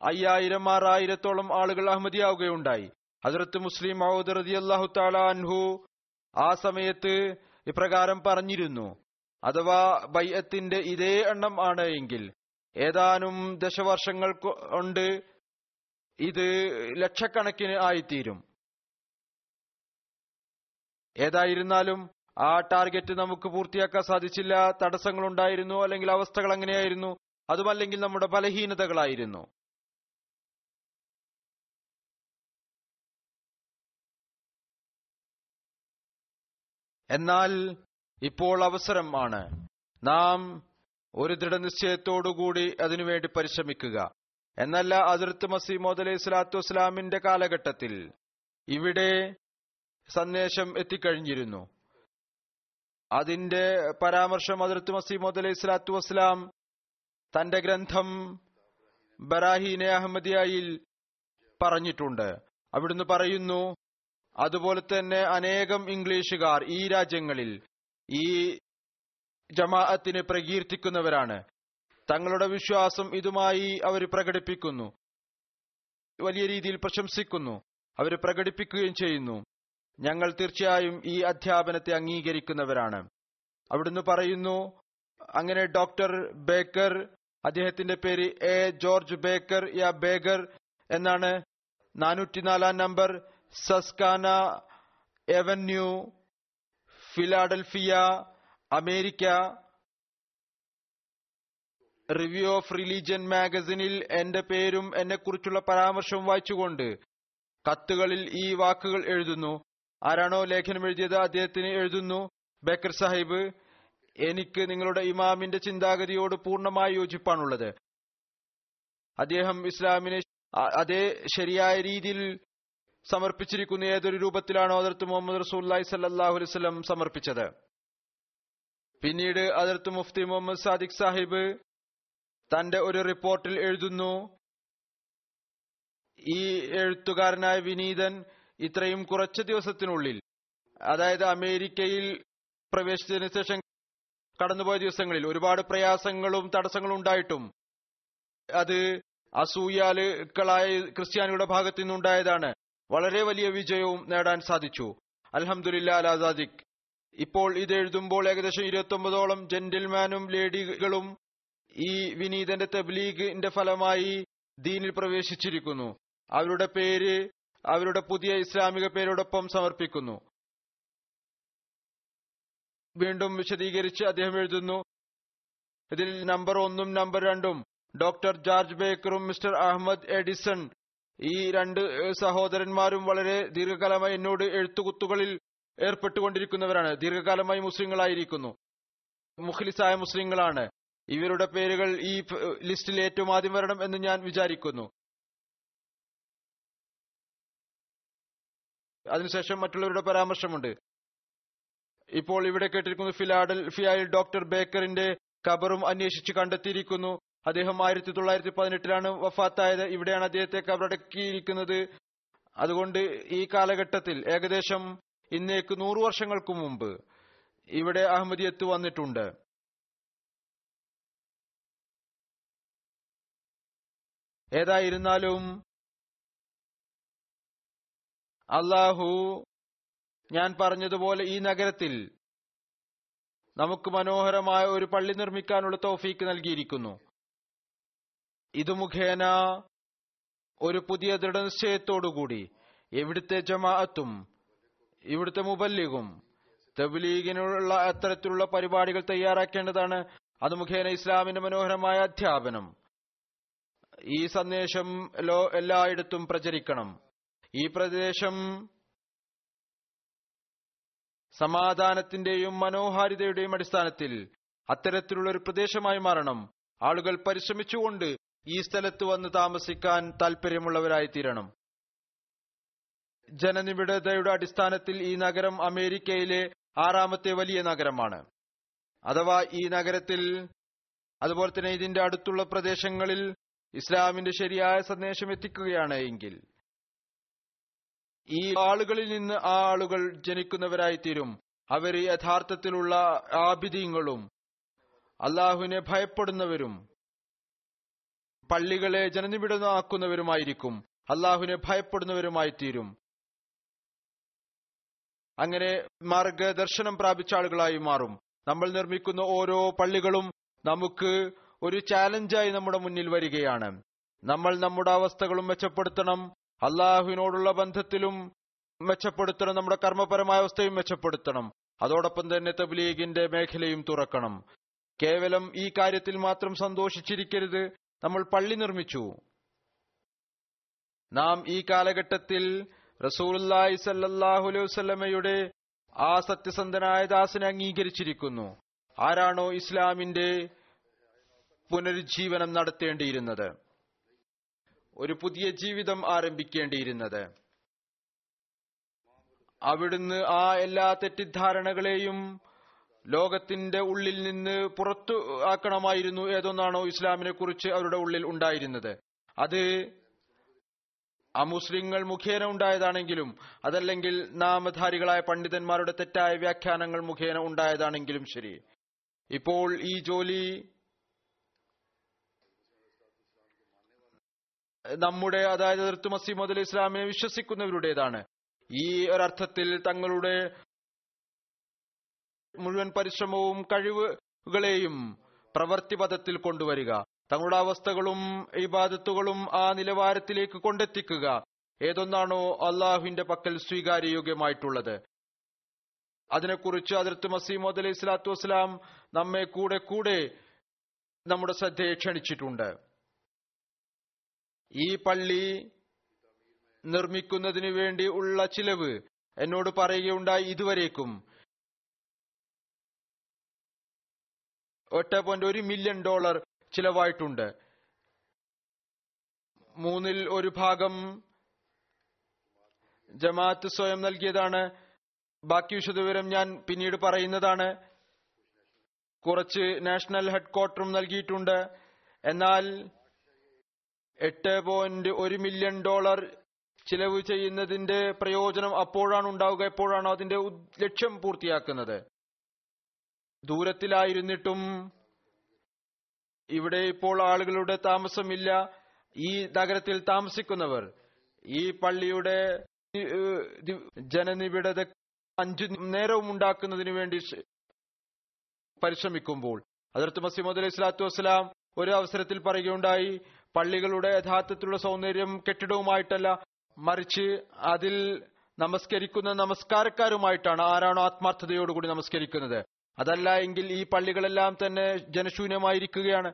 അയ്യായിരം ആറായിരത്തോളം ആളുകൾ അഹമ്മദിയാവുകയുണ്ടായി. ഹസരത്ത് മുസ്ലിം മഹൂദ് റതി അള്ളാഹു താല അൻഹു ആ സമയത്ത് ഇപ്രകാരം പറഞ്ഞിരുന്നു. അഥവാ ബയ്യത്തിന്റെ ഇതേ എണ്ണം ആണ് എങ്കിൽ ഏതാനും ദശവർഷങ്ങൾ കൊണ്ട് ഇത് ലക്ഷക്കണക്കിന് ആയിത്തീരും. ഏതായിരുന്നാലും ആ ടാർഗറ്റ് നമുക്ക് പൂർത്തിയാക്കാൻ സാധിച്ചില്ല. തടസ്സങ്ങളുണ്ടായിരുന്നു അല്ലെങ്കിൽ അവസ്ഥകൾ അങ്ങനെയായിരുന്നു. അതുമല്ലെങ്കിൽ നമ്മുടെ ബലഹീനതകളായിരുന്നു. എന്നാൽ ഇപ്പോൾ അവസരമാണ്. നാം ഒരു ദൃഢനിശ്ചയത്തോടുകൂടി അതിനുവേണ്ടി പരിശ്രമിക്കുക. എന്നല്ല അതിർത്ത് മസീമോദ് അലൈഹി സ്വലാത്തു വസ്സലാമിന്റെ കാലഘട്ടത്തിൽ ഇവിടെ സന്ദേശം എത്തിക്കഴിഞ്ഞിരുന്നു. അതിന്റെ പരാമർശം അതിർത്ത് മസീമോദ് അലൈഹി സ്വലാത്തു വസ്സലാം തന്റെ ഗ്രന്ഥം ബറാഹീനെ അഹമ്മദിയായിൽ പറഞ്ഞിട്ടുണ്ട്. അവിടുന്ന് പറയുന്നു അതുപോലെ തന്നെ അനേകം ഇംഗ്ലീഷുകാർ ഈ രാജ്യങ്ങളിൽ ഈ ജമാഅത്തിനെ പ്രകീർത്തിക്കുന്നവരാണ്. തങ്ങളുടെ വിശ്വാസം ഇതുമായി അവർ പ്രകടിപ്പിക്കുന്നു. വലിയ രീതിയിൽ പ്രശംസിക്കുന്നു. അവർ പ്രകടിപ്പിക്കുകയും ചെയ്യുന്നു. ഞങ്ങൾ തീർച്ചയായും ഈ അധ്യാപനത്തെ അംഗീകരിക്കുന്നവരാണ്. അവിടുന്ന് പറയുന്നു അങ്ങനെ ഡോക്ടർ ബേക്കർ അദ്ദേഹത്തിന്റെ പേര് എ ജോർജ് ബേക്കർ യാ ബേഗർ എന്നാണ് നാനൂറ്റിനാലാം number Susquehanna avenue Philadelphia America review of religion മാഗസിനിൽ എന്റെ പേരും എന്നെക്കുറിച്ചുള്ള പരാമർശവും വായിച്ചുകൊണ്ട് കത്തുകളിൽ ഈ വാക്കുകൾ എഴുതുന്നു. ആരാണോ ലേഖനം എഴുതിയത് അദ്ദേഹത്തിന് എഴുതുന്നു. ബക്കർ സാഹിബ് എനിക്ക് നിങ്ങളുടെ ഇമാമിന്റെ ചിന്താഗതിയോട് പൂർണമായി യോജിപ്പാണുള്ളത്. അദ്ദേഹം ഇസ്ലാമിനെ അതേ ശരിയായ രീതിയിൽ സമർപ്പിച്ചിരിക്കുന്ന ഏതൊരു രൂപത്തിലാണോ അതിർത്ത് മുഹമ്മദ് റസൂല്ലായി സല്ലാഹു അലൈവല്ലം സമർപ്പിച്ചത്? പിന്നീട് അതിർത്ത് മുഫ്തി മുഹമ്മദ് സാദിഖ് സാഹിബ് തന്റെ ഒരു റിപ്പോർട്ടിൽ എഴുതുന്നു ഈ എഴുത്തുകാരനായ വിനീതൻ ഇത്രയും കുറച്ച് ദിവസത്തിനുള്ളിൽ അതായത് അമേരിക്കയിൽ പ്രവേശിച്ചതിനു ശേഷം കടന്നുപോയ ദിവസങ്ങളിൽ ഒരുപാട് പ്രയാസങ്ങളും തടസ്സങ്ങളും ഉണ്ടായിട്ടും അത് അസൂയാലുക്കളായ ക്രിസ്ത്യാനിയുടെ ഭാഗത്തു നിന്നുണ്ടായതാണ്. വളരെ വലിയ വിജയവും നേടാൻ സാധിച്ചു. അലഹമുല്ലാസാദിഖ് ഇപ്പോൾ ഇത് എഴുതുമ്പോൾ ഏകദേശം ഇരുപത്തി ഒമ്പതോളം ജെന്റിൽമാനും ലേഡികളും ഈ വിനീതന്റെ തബ്ലീഗിന്റെ ഫലമായി ദീനിൽ പ്രവേശിച്ചിരിക്കുന്നു. അവരുടെ പേര് അവരുടെ പുതിയ ഇസ്ലാമിക പേരോടൊപ്പം സമർപ്പിക്കുന്നു. വീണ്ടും വിശദീകരിച്ച് അദ്ദേഹം എഴുതുന്നു. ഇതിൽ നമ്പർ ഒന്നും നമ്പർ രണ്ടും ഡോക്ടർ ജോർജ് ബേക്കറും മിസ്റ്റർ അഹമ്മദ് എഡിസൺ ഈ രണ്ട് സഹോദരന്മാരും വളരെ ദീർഘകാലമായി എന്നോട് എഴുത്തുകുത്തുകളിൽ ഏർപ്പെട്ടുകൊണ്ടിരിക്കുന്നവരാണ്. ദീർഘകാലമായി മുസ്ലിങ്ങളായിരിക്കുന്നു. മുഖ്ലിസായ മുസ്ലിങ്ങളാണ്. ഇവരുടെ പേരുകൾ ഈ ലിസ്റ്റിൽ ഏറ്റവും ആദ്യം വരണം എന്ന് ഞാൻ വിചാരിക്കുന്നു. അതിനുശേഷം മറ്റുള്ളവരുടെ പരാമർശമുണ്ട്. ഇപ്പോൾ ഇവിടെ കേട്ടിരിക്കുന്നു ഫിലാഡൽഫിയയിൽ ഡോക്ടർ ബേക്കറിന്റെ കബറും അന്വേഷിച്ച് കണ്ടെത്തിയിരിക്കുന്നു. അദ്ദേഹം ആയിരത്തി തൊള്ളായിരത്തി പതിനെട്ടിലാണ് വഫാത്തായത്. ഇവിടെയാണ് അദ്ദേഹത്തെ കബറടക്കിയിരിക്കുന്നത് അതുകൊണ്ട് ഈ കാലഘട്ടത്തിൽ ഏകദേശം ഇന്നേക്ക് നൂറു വർഷങ്ങൾക്ക് മുമ്പ് ഇവിടെ അഹമ്മദിയത്ത് വന്നിട്ടുണ്ട്. ഏതായിരുന്നാലും അള്ളാഹു ഞാൻ പറഞ്ഞതുപോലെ ഈ നഗരത്തിൽ നമുക്ക് മനോഹരമായ ഒരു പള്ളി നിർമ്മിക്കാനുള്ള തോഫീക്ക് നൽകിയിരിക്കുന്നു. ഇത് മുഖേന ഒരു പുതിയ ദൃഢനിശ്ചയത്തോടുകൂടി ഇവിടുത്തെ ജമാഅത്തും ഇവിടുത്തെ മുബല്ലിഗും തബ്ലീഗിനുള്ള അത്തരത്തിലുള്ള പരിപാടികൾ തയ്യാറാക്കേണ്ടതാണ്. അത് മുഖേന ഇസ്ലാമിന്റെ മനോഹരമായ അധ്യാപനം. ഈ സന്ദേശം എല്ലായിടത്തും പ്രചരിക്കണം. ഈ പ്രദേശം സമാധാനത്തിന്റെയും മനോഹാരിതയുടെയും അടിസ്ഥാനത്തിൽ അത്തരത്തിലുള്ള ഒരു പ്രദേശമായി മാറണം. ആളുകൾ പരിശ്രമിച്ചുകൊണ്ട് ഈ സ്ഥലത്ത് വന്ന് താമസിക്കാൻ താല്പര്യമുള്ളവരായി തീരണം ജനനിബിഡതയുടെ അടിസ്ഥാനത്തിൽ ഈ നഗരം അമേരിക്കയിലെ ആറാമത്തെ വലിയ നഗരമാണ്. അഥവാ ഈ നഗരത്തിൽ അതുപോലെ തന്നെ ഇതിന്റെ അടുത്തുള്ള പ്രദേശങ്ങളിൽ ഇസ്ലാമിന്റെ ശരിയായ സന്ദേശം എത്തിക്കുകയാണ് എങ്കിൽ ഈ ആളുകളിൽ നിന്ന് ആ ആളുകൾ ജനിക്കുന്നവരായി തീരും അവർ യഥാർത്ഥത്തിലുള്ള ആബിദീങ്ങളും അള്ളാഹുവിനെ ഭയപ്പെടുന്നവരും പള്ളികളെ ജനനിബിഡമാക്കുന്നവരുമായിരിക്കും അള്ളാഹുവിനെ ഭയപ്പെടുന്നവരുമായി തീരും അങ്ങനെ മാർഗദർശനം പ്രാപിച്ച ആളുകളായി മാറും. നമ്മൾ നിർമ്മിക്കുന്ന ഓരോ പള്ളികളും നമുക്ക് ഒരു ചാലഞ്ചായി നമ്മുടെ മുന്നിൽ വരികയാണ്. നമ്മൾ നമ്മുടെ അവസ്ഥകളും മെച്ചപ്പെടുത്തണം. അള്ളാഹുവിനോടുള്ള ബന്ധത്തിലും മെച്ചപ്പെടുത്തണം. നമ്മുടെ കർമ്മപരമായ അവസ്ഥയും മെച്ചപ്പെടുത്തണം. അതോടൊപ്പം തന്നെ തബ്ലീഗിന്റെ മേഖലയും തുറക്കണം. കേവലം ഈ കാര്യത്തിൽ മാത്രം സന്തോഷിച്ചിരിക്കരുത്. നമ്മൾ പള്ളി നിർമ്മിച്ചു. നാം ഈ കാലഘട്ടത്തിൽ അലൈഹി വസല്ലമയുടെ ആ സത്യസന്ധനായ ദാസനെ അംഗീകരിച്ചിരിക്കുന്നു. ആരാണോ ഇസ്ലാമിന്റെ പുനരുജ്ജീവനം നടത്തേണ്ടിയിരുന്നത്? ഒരു പുതിയ ജീവിതം ആരംഭിക്കേണ്ടിയിരുന്നത്? അവിടുന്ന് ആ എല്ലാ തെറ്റിദ്ധാരണകളെയും ലോകത്തിന്റെ ഉള്ളിൽ നിന്ന് പുറത്തു ആക്കണമായിരുന്നു ഏതൊന്നാണോ ഇസ്ലാമിനെ കുറിച്ച് അവരുടെ ഉള്ളിൽ ഉണ്ടായിരുന്നത്. അത് അമുസ്ലിങ്ങൾ മുഖേന ഉണ്ടായതാണെങ്കിലും അതല്ലെങ്കിൽ നാമധാരികളായ പണ്ഡിതന്മാരുടെ തെറ്റായ വ്യാഖ്യാനങ്ങൾ മുഖേന ഉണ്ടായതാണെങ്കിലും ശരി. ഇപ്പോൾ ഈ ജോലി നമ്മുടെ അതായത് അതിർത്ത് മസീമദ് അലി ഇസ്ലാമിനെ വിശ്വസിക്കുന്നവരുടേതാണ്. ഈ ഒരർത്ഥത്തിൽ തങ്ങളുടെ മുഴുവൻ പരിശ്രമവും കഴിവുകളെയും പ്രവൃത്തിപഥത്തിൽ കൊണ്ടുവരിക. തങ്ങളുടെ അവസ്ഥകളും ഇബാദത്തുകളും ആ നിലവാരത്തിലേക്ക് കൊണ്ടെത്തിക്കുക. ഏതൊന്നാണോ അള്ളാഹുവിന്റെ പക്കൽ സ്വീകാര്യയോഗ്യമായിട്ടുള്ളത്. അതിനെക്കുറിച്ച് അതിർത്ത് മസീമോദ് അലൈഹി സ്വലാത്തു വസ്സലാം നമ്മെ കൂടെ കൂടെ നമ്മുടെ ശ്രദ്ധയെ ക്ഷണിച്ചിട്ടുണ്ട്. ഈ പള്ളി നിർമ്മിക്കുന്നതിന് വേണ്ടി ഉള്ള ചിലവ് എന്നോട് പറയുകയുണ്ടായി ഇതുവരേക്കും. എട്ട് പോയിന്റ് ഒരു മില്യൺ ഡോളർ ചിലവായിട്ടുണ്ട്. മൂന്നിൽ ഒരു ഭാഗം ജമാഅത്ത് സ്വയം നൽകിയതാണ്. ബാക്കി വിശദവിവരം ഞാൻ പിന്നീട് പറയുന്നതാണ്. കുറച്ച് നാഷണൽ ഹെഡ്ക്വാർട്ടറും നൽകിയിട്ടുണ്ട്. എന്നാൽ എട്ട് പോയിന്റ് ഒരു മില്യൺ ഡോളർ ചിലവ് ചെയ്യുന്നതിന്റെ പ്രയോജനം അപ്പോഴാണ് ഉണ്ടാവുക എപ്പോഴാണോ അതിന്റെ ലക്ഷ്യം പൂർത്തിയാക്കുന്നത്. ദൂരത്തിലായിരുന്നിട്ടും ഇവിടെ ഇപ്പോൾ ആളുകളുടെ താമസമില്ല. ഈ നഗരത്തിൽ താമസിക്കുന്നവർ ഈ പള്ളിയുടെ ജനനിബിഡത അഞ്ചു നേരവും ഉണ്ടാക്കുന്നതിന് വേണ്ടി പരിശ്രമിക്കുമ്പോൾ. അതിർത്ത് മസീമദ് അലൈഹി സ്വലാത്തു വസ്സലാം ഒരു അവസരത്തിൽ പറയുകയുണ്ടായി പള്ളികളുടെ യഥാർത്ഥത്തിലുള്ള സൗന്ദര്യം കെട്ടിടവുമായിട്ടല്ല മറിച്ച് അതിൽ നമസ്കരിക്കുന്ന നമസ്കാരക്കാരുമായിട്ടാണ് ആരാണോ ആത്മാർത്ഥതയോടുകൂടി നമസ്കരിക്കുന്നത്. അതല്ല എങ്കിൽ ഈ പള്ളികളെല്ലാം തന്നെ ജനശൂന്യമായിരിക്കുകയാണ്.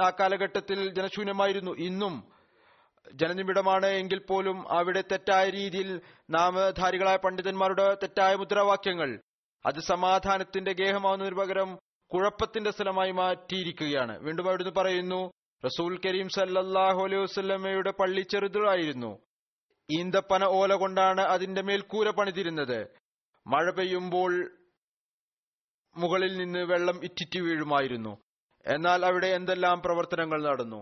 ആ കാലഘട്ടത്തിൽ ജനശൂന്യമായിരുന്നു. ഇന്നും ജനനിബിഡമാണ് എങ്കിൽ പോലും അവിടെ തെറ്റായ രീതിയിൽ നാമധാരികളായ പണ്ഡിതന്മാരുടെ തെറ്റായ മുദ്രാവാക്യങ്ങൾ അത് സമാധാനത്തിന്റെ ഗേഹമാവുന്നതിന് പകരം കുഴപ്പത്തിന്റെ സ്ഥലമായി മാറ്റിയിരിക്കുകയാണ്. വീണ്ടും അവിടുന്ന് പറയുന്നു റസൂൽ കരീം സല്ലാഹു അലൈഹി വസ്ലമയുടെ പള്ളി ചെറുതായിരുന്നു. ഈന്തപ്പന ഓല കൊണ്ടാണ് അതിന്റെ മേൽക്കൂര പണിതിരുന്നത്. മഴ പെയ്യുമ്പോൾ മുകളിൽ നിന്ന് വെള്ളം ഇറ്റിറ്റ് വീഴുമായിരുന്നു. എന്നാൽ അവിടെ എന്തെല്ലാം പ്രവർത്തനങ്ങൾ നടന്നു?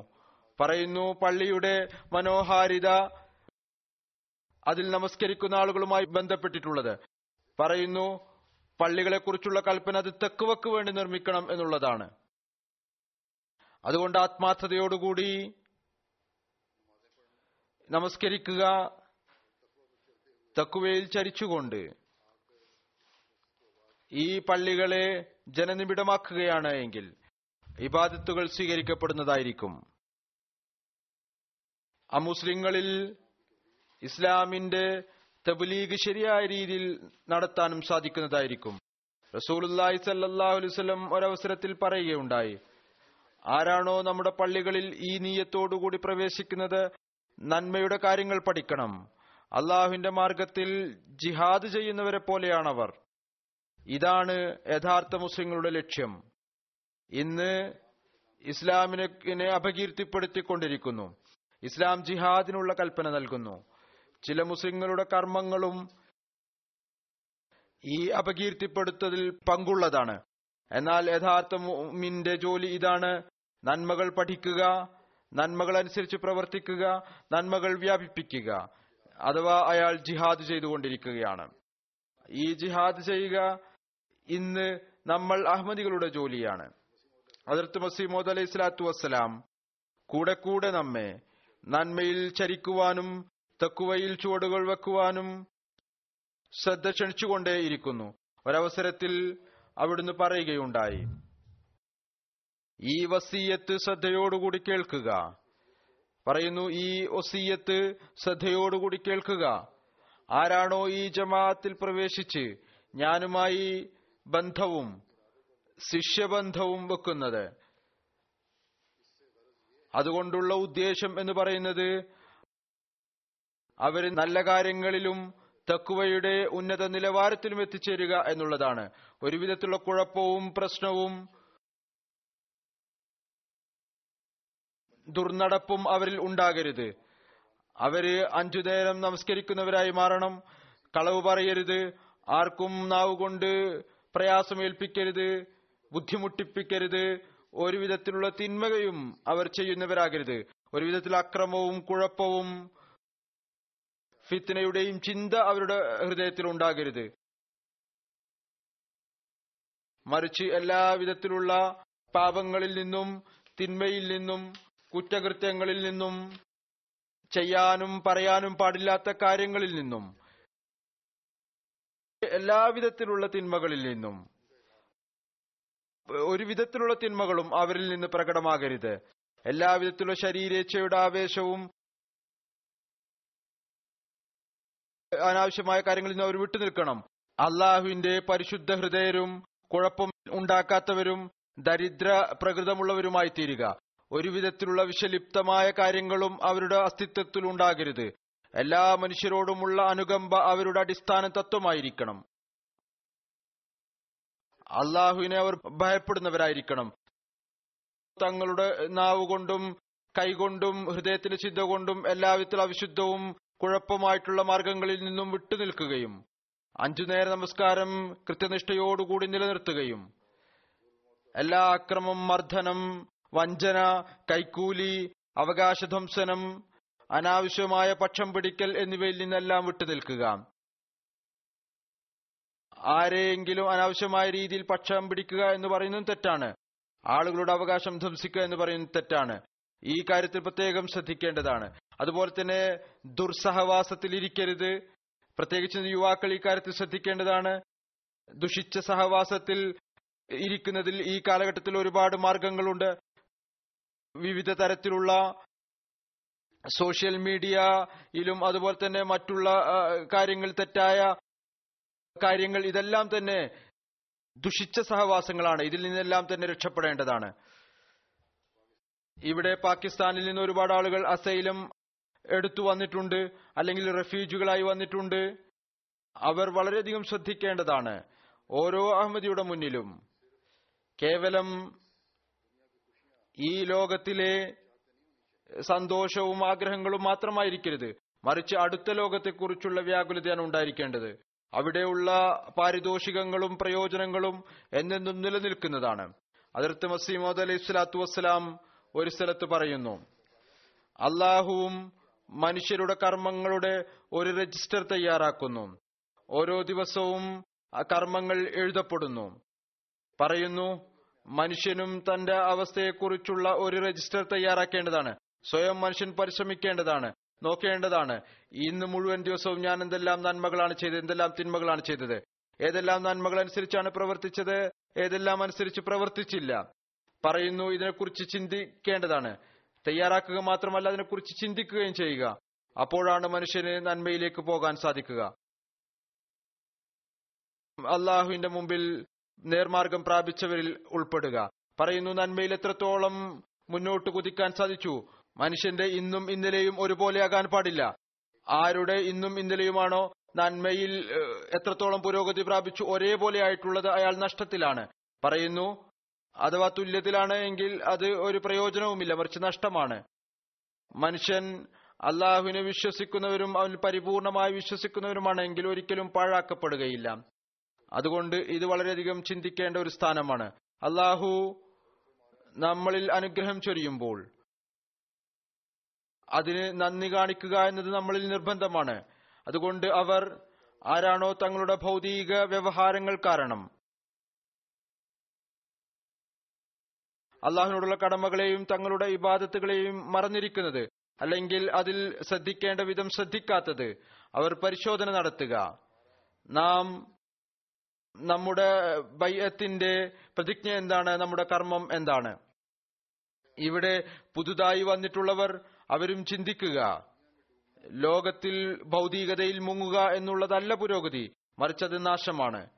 പറയുന്നു പള്ളിയുടെ മനോഹാരിത അതിൽ നമസ്കരിക്കുന്ന ആളുകളുമായി ബന്ധപ്പെട്ടിട്ടുള്ളത്. പറയുന്നു പള്ളികളെക്കുറിച്ചുള്ള കൽപ്പന അത് തെക്കുവക്ക് വേണ്ടി നിർമ്മിക്കണം എന്നുള്ളതാണ്. അതുകൊണ്ട് ആത്മാർത്ഥതയോടുകൂടി നമസ്കരിക്കുക തക്കുവയിൽ ചരിച്ചുകൊണ്ട് ഈ പള്ളികളെ ജനനിബിഡമാക്കുകയാണ് എങ്കിൽ ഇബാദത്തുകൾ സ്വീകരിക്കപ്പെടുന്നതായിരിക്കും. അമുസ്ലിങ്ങളിൽ ഇസ്ലാമിന്റെ തബ്ലീഗ് ശരിയായ രീതിയിൽ നടത്താനും സാധിക്കുന്നതായിരിക്കും. റസൂലുല്ലാഹി വസല്ലം ഒരവസരത്തിൽ പറയുകയുണ്ടായി ആരാണോ നമ്മുടെ പള്ളികളിൽ ഈ നീയത്തോടുകൂടി പ്രവേശിക്കുന്നത് നന്മയുടെ കാര്യങ്ങൾ പഠിക്കണം. അള്ളാഹുവിന്റെ മാർഗത്തിൽ ജിഹാദ് ചെയ്യുന്നവരെ പോലെയാണവർ. ഇതാണ് യഥാർത്ഥ മുസ്ലിങ്ങളുടെ ലക്ഷ്യം. ഇന്ന് ഇസ്ലാമിനെ അപകീർത്തിപ്പെടുത്തിക്കൊണ്ടിരിക്കുന്നു. ഇസ്ലാം ജിഹാദിനുള്ള കൽപ്പന നൽകുന്നു. ചില മുസ്ലിങ്ങളുടെ കർമ്മങ്ങളും ഈ അപകീർത്തിപ്പെടുത്തതിൽ പങ്കുള്ളതാണ്. എന്നാൽ യഥാർത്ഥ മുമിന്റെ ജോലി ഇതാണ്. നന്മകൾ പഠിക്കുക നന്മകൾ അനുസരിച്ച് പ്രവർത്തിക്കുക നന്മകൾ വ്യാപിപ്പിക്കുക അഥവാ അയാൾ ജിഹാദ് ചെയ്തുകൊണ്ടിരിക്കുകയാണ്. ഈ ജിഹാദ് ചെയ്യുക ഇന്ന് നമ്മൾ അഹമ്മദികളുടെ ജോലിയാണ്. അതിർത്ത് മസീമോദ് അലൈഹി സ്വലാത്തു വസ്സലാം കൂടെ കൂടെ നമ്മെ നന്മയിൽ ചരിക്കുവാനും തക്കുവയിൽ ചുവടുകൾ വെക്കുവാനും ശ്രദ്ധ ക്ഷണിച്ചുകൊണ്ടേയിരിക്കുന്നു ഒരവസരത്തിൽ അവിടുന്ന് പറയുകയുണ്ടായി. ഈ വസീയത്ത് ശ്രദ്ധയോടുകൂടി കേൾക്കുക. പറയുന്നു ഈ ഒസീയത്ത് ശ്രദ്ധയോടുകൂടി കേൾക്കുക. ആരാണോ ഈ ജമാഅത്തിൽ പ്രവേശിച്ച് ഞാനുമായി ബന്ധവും ശിഷ്യബന്ധവും വെക്കുന്നത്. അതുകൊണ്ടുള്ള ഉദ്ദേശം എന്ന് പറയുന്നത് അവർ നല്ല കാര്യങ്ങളിലും തക്കുവയുടെ ഉന്നത നിലവാരത്തിലും എത്തിച്ചേരുക എന്നുള്ളതാണ്. ഒരുവിധത്തിലുള്ള കുഴപ്പവും പ്രശ്നവും ദുർനടപ്പും അവരിൽ ഉണ്ടാകരുത്. അവർ അഞ്ചു നേരം നമസ്കരിക്കുന്നവരായി മാറണം കളവ് പറയരുത്. ആർക്കും നാവ് കൊണ്ട് പ്രയാസമേൽപ്പിക്കരുത് ബുദ്ധിമുട്ടിപ്പിക്കരുത് ഒരു വിധത്തിലുള്ള തിന്മകയും അവർ ചെയ്യുന്നവരാകരുത്. ഒരു വിധത്തിൽ അക്രമവും കുഴപ്പവും ഫിത്തിനയുടെയും ചിന്ത അവരുടെ ഹൃദയത്തിൽ ഉണ്ടാകരുത്. മറിച്ച് എല്ലാ വിധത്തിലുള്ള പാപങ്ങളിൽ നിന്നും തിന്മയിൽ നിന്നും കുറ്റകൃത്യങ്ങളിൽ നിന്നും ചെയ്യാനും പറയാനും പാടില്ലാത്ത കാര്യങ്ങളിൽ നിന്നും എല്ലാവിധത്തിലുള്ള തിന്മകളിൽ നിന്നും ഒരു വിധത്തിലുള്ള തിന്മകളും അവരിൽ നിന്ന് പ്രകടമാകരുത്. എല്ലാവിധത്തിലുള്ള ശരീരേച്ഛയുടെ ആവേശവും അനാവശ്യമായ കാര്യങ്ങളിൽ നിന്ന് അവർ വിട്ടുനിൽക്കണം അള്ളാഹുവിന്റെ പരിശുദ്ധ ഹൃദയരും കുഴപ്പം ഉണ്ടാക്കാത്തവരും ദരിദ്ര പ്രകൃതമുള്ളവരുമായി തീരുക ഒരു വിധത്തിലുള്ള വിഷലിപ്തമായ കാര്യങ്ങളും അവരുടെ അസ്തിത്വത്തിൽ ഉണ്ടാകരുത്. എല്ലാ മനുഷ്യരോടുമുള്ള അനുകമ്പ അവരുടെ അടിസ്ഥാന തത്വമായിരിക്കണം അള്ളാഹുവിനെ അവർ ഭയപ്പെടുന്നവരായിരിക്കണം. തങ്ങളുടെ നാവ് കൊണ്ടും കൈകൊണ്ടും ഹൃദയത്തിന്റെ ചിന്ത കൊണ്ടും എല്ലാവിധത്തിൽ അവിശുദ്ധവും കുഴപ്പമായിട്ടുള്ള മാർഗങ്ങളിൽ നിന്നും വിട്ടുനിൽക്കുകയും അഞ്ചു നേര നമസ്കാരം കൃത്യനിഷ്ഠയോടുകൂടി നിലനിർത്തുകയും എല്ലാ അക്രമം മർദ്ദനം വഞ്ചന കൈക്കൂലി അവകാശധ്വംസനം അനാവശ്യമായ പക്ഷം പിടിക്കൽ എന്നിവയിൽ നിന്നെല്ലാം വിട്ടുനിൽക്കുക ആരെയെങ്കിലും അനാവശ്യമായ രീതിയിൽ പക്ഷം പിടിക്കുക എന്ന് പറയുന്നതും തെറ്റാണ്. ആളുകളുടെ അവകാശം ധ്വംസിക്കുക എന്ന് പറയുന്നത് തെറ്റാണ്. ഈ കാര്യത്തിൽ പ്രത്യേകം ശ്രദ്ധിക്കേണ്ടതാണ്. അതുപോലെ തന്നെ ദുർസഹവാസത്തിൽ ഇരിക്കരുത്. പ്രത്യേകിച്ച് യുവാക്കൾ ഈ കാര്യത്തിൽ ശ്രദ്ധിക്കേണ്ടതാണ്. ദുഷിച്ച സഹവാസത്തിൽ ഇരിക്കുന്നതിൽ ഈ കാലഘട്ടത്തിൽ ഒരുപാട് മാർഗങ്ങളുണ്ട്. വിവിധ തരത്തിലുള്ള സോഷ്യൽ മീഡിയയിലും അതുപോലെ തന്നെ മറ്റുള്ള കാര്യങ്ങൾ തെറ്റായ കാര്യങ്ങൾ ഇതെല്ലാം തന്നെ ദുഷിച്ച സഹവാസങ്ങളാണ്. ഇതിൽ നിന്നെല്ലാം തന്നെ രക്ഷപ്പെടേണ്ടതാണ്. ഇവിടെ പാകിസ്ഥാനിൽ നിന്ന് ഒരുപാട് ആളുകൾ അസൈലം എടുത്തു വന്നിട്ടുണ്ട് അല്ലെങ്കിൽ റെഫ്യൂജുകളായി വന്നിട്ടുണ്ട്. അവർ വളരെയധികം ശ്രദ്ധിക്കേണ്ടതാണ്. ഓരോ അഹമ്മദിയുടെ മുന്നിലും. കേവലം ഈ ലോകത്തിലെ സന്തോഷവും ആഗ്രഹങ്ങളും മാത്രമായിരിക്കരുത്. മറിച്ച് അടുത്ത ലോകത്തെക്കുറിച്ചുള്ള വ്യാകുലതയാണ് ഉണ്ടായിരിക്കേണ്ടത്. അവിടെയുള്ള പാരിതോഷികങ്ങളും പ്രയോജനങ്ങളും എന്നെന്നും നിലനിൽക്കുന്നതാണ്. അതിർത്ത് മസീമോദ് അലൈഹി സ്വലാത്തു വസ്സലാം ഒരു സ്ഥലത്ത് പറയുന്നു അള്ളാഹുവും മനുഷ്യരുടെ കർമ്മങ്ങളുടെ ഒരു രജിസ്റ്റർ തയ്യാറാക്കുന്നു. ഓരോ ദിവസവും കർമ്മങ്ങൾ എഴുതപ്പെടുന്നു. പറയുന്നു മനുഷ്യനും തന്റെ അവസ്ഥയെക്കുറിച്ചുള്ള ഒരു രജിസ്റ്റർ തയ്യാറാക്കേണ്ടതാണ്. സ്വയം മനുഷ്യൻ പരിശ്രമിക്കേണ്ടതാണ് നോക്കേണ്ടതാണ്. ഇന്ന് മുഴുവൻ ദിവസവും ഞാൻ എന്തെല്ലാം നന്മകളാണ് ചെയ്തത് എന്തെല്ലാം തിന്മകളാണ് ചെയ്തത്? ഏതെല്ലാം നന്മകൾ അനുസരിച്ചാണ് പ്രവർത്തിച്ചത്? ഏതെല്ലാം അനുസരിച്ച് പ്രവർത്തിച്ചില്ല? പറയുന്നു ഇതിനെക്കുറിച്ച് ചിന്തിക്കേണ്ടതാണ്. തയ്യാറാക്കുക മാത്രമല്ല അതിനെക്കുറിച്ച് ചിന്തിക്കുകയും ചെയ്യുക. അപ്പോഴാണ് മനുഷ്യന് നന്മയിലേക്ക് പോകാൻ സാധിക്കുക. അള്ളാഹുവിന്റെ മുമ്പിൽ നേർമാർഗം പ്രാപിച്ചവരിൽ ഉൾപ്പെടുക. പറയുന്നു നന്മയിൽ എത്രത്തോളം മുന്നോട്ട് കുതിക്കാൻ സാധിച്ചു? മനുഷ്യന്റെ ഇന്നും ഇന്നലെയും ഒരുപോലെയാകാൻ പാടില്ല. ആരുടെ ഇന്നും ഇന്നലെയുമാണോ നന്മയിൽ എത്രത്തോളം പുരോഗതി പ്രാപിച്ചു ഒരേപോലെ ആയിട്ടുള്ളത് അയാൾ നഷ്ടത്തിലാണ്. പറയുന്നു അഥവാ തുല്യത്തിലാണ് എങ്കിൽ അത് ഒരു പ്രയോജനവുമില്ല മറിച്ച് നഷ്ടമാണ്. മനുഷ്യൻ അള്ളാഹുവിനെ വിശ്വസിക്കുന്നവരും അവൻ പരിപൂർണമായി വിശ്വസിക്കുന്നവരുമാണെങ്കിൽ ഒരിക്കലും പാഴാക്കപ്പെടുകയില്ല. അതുകൊണ്ട് ഇത് വളരെയധികം ചിന്തിക്കേണ്ട ഒരു സ്ഥാനമാണ്. അള്ളാഹു നമ്മളിൽ അനുഗ്രഹം ചൊരിയുമ്പോൾ അതിന് നന്ദി കാണിക്കുക എന്നത് നമ്മളിൽ നിർബന്ധമാണ്. അതുകൊണ്ട് അവർ ആരാണോ തങ്ങളുടെ ഭൗതിക വ്യവഹാരങ്ങൾ കാരണം അള്ളാഹുവിനോടുള്ള കടമകളെയും തങ്ങളുടെ ഇബാദത്തുകളെയും മറന്നിരിക്കുന്നത് അല്ലെങ്കിൽ അതിൽ ശ്രദ്ധിക്കേണ്ട വിധം ശ്രദ്ധിക്കാത്തത് അവർ പരിശോധന നടത്തുക. നാം നമ്മുടെ ബയ്യത്തിന്റെ പ്രതിജ്ഞ എന്താണ്? നമ്മുടെ കർമ്മം എന്താണ്? ഇവിടെ പുതുതായി വന്നിട്ടുള്ളവർ അവരും ചിന്തിക്കുക. ലോകത്തിൽ ഭൗതികതയിൽ മുങ്ങുക എന്നുള്ളതല്ല പുരോഗതി മറിച്ചത് നാശമാണ്.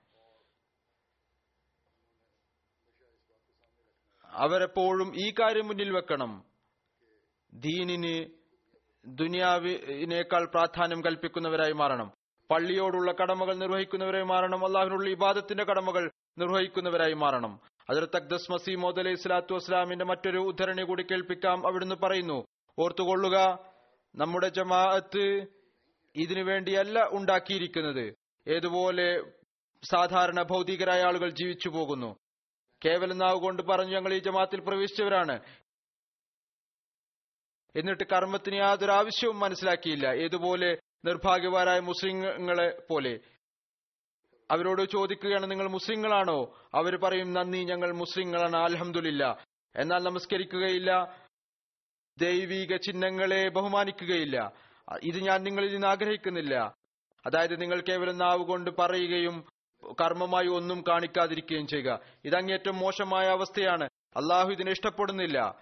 അവരെപ്പോഴും ഈ കാര്യം മുന്നിൽ വെക്കണം. ദീനിന് ദുനിയാവിനേക്കാൾ പ്രാധാന്യം കൽപ്പിക്കുന്നവരായി മാറണം. പള്ളിയോടുള്ള കടമകൾ നിർവഹിക്കുന്നവരായി മാറണം. അള്ളാഹുനുള്ള ഇബാദത്തിന്റെ കടമകൾ നിർവഹിക്കുന്നവരായി മാറണം. അതിർത്ത് അക്ദസ് മസീമോദ് അലൈഹി സ്വലാത്തു വസ്സലാമിന്റെ മറ്റൊരു ഉദ്ധരണി കൂടി കേൾപ്പിക്കാം. അവിടുന്ന് പറയുന്നു ഓർത്തുകൊള്ളുക നമ്മുടെ ജമാഅത്ത് ഇതിനു വേണ്ടിയല്ല ഉണ്ടാക്കിയിരിക്കുന്നത്. ഏതുപോലെ സാധാരണ ഭൗതികരായ ആളുകൾ ജീവിച്ചു പോകുന്നു. കേവലം നാവ് കൊണ്ട് പറഞ്ഞു ഞങ്ങൾ ഈ ജമാഅത്തിൽ പ്രവേശിച്ചവരാണ്. എന്നിട്ട് കർമ്മത്തിന് യാതൊരു ആവശ്യവും മനസ്സിലാക്കിയില്ല. ഏതുപോലെ നിർഭാഗ്യവാരായ മുസ്ലിങ്ങളെ പോലെ. അവരോട് ചോദിക്കുകയാണ് നിങ്ങൾ മുസ്ലിങ്ങളാണോ? അവർ പറയും നന്ദി ഞങ്ങൾ മുസ്ലിങ്ങളാണ്. അലഹമുല്ല എന്നാൽ നമസ്കരിക്കുകയില്ല. ദൈവിക ചിഹ്നങ്ങളെ ബഹുമാനിക്കുകയില്ല. ഇത് ഞാൻ നിങ്ങളിൽ നിന്ന് ആഗ്രഹിക്കുന്നില്ല. അതായത് നിങ്ങൾ കേവലം നാവ് കൊണ്ട് പറയുകയും കർമ്മമായി ഒന്നും കാണിക്കാതിരിക്കുകയും ചെയ്യുക. ഇതങ്ങേറ്റം മോശമായ അവസ്ഥയാണ്. അള്ളാഹു ഇതിനെ ഇഷ്ടപ്പെടുന്നില്ല.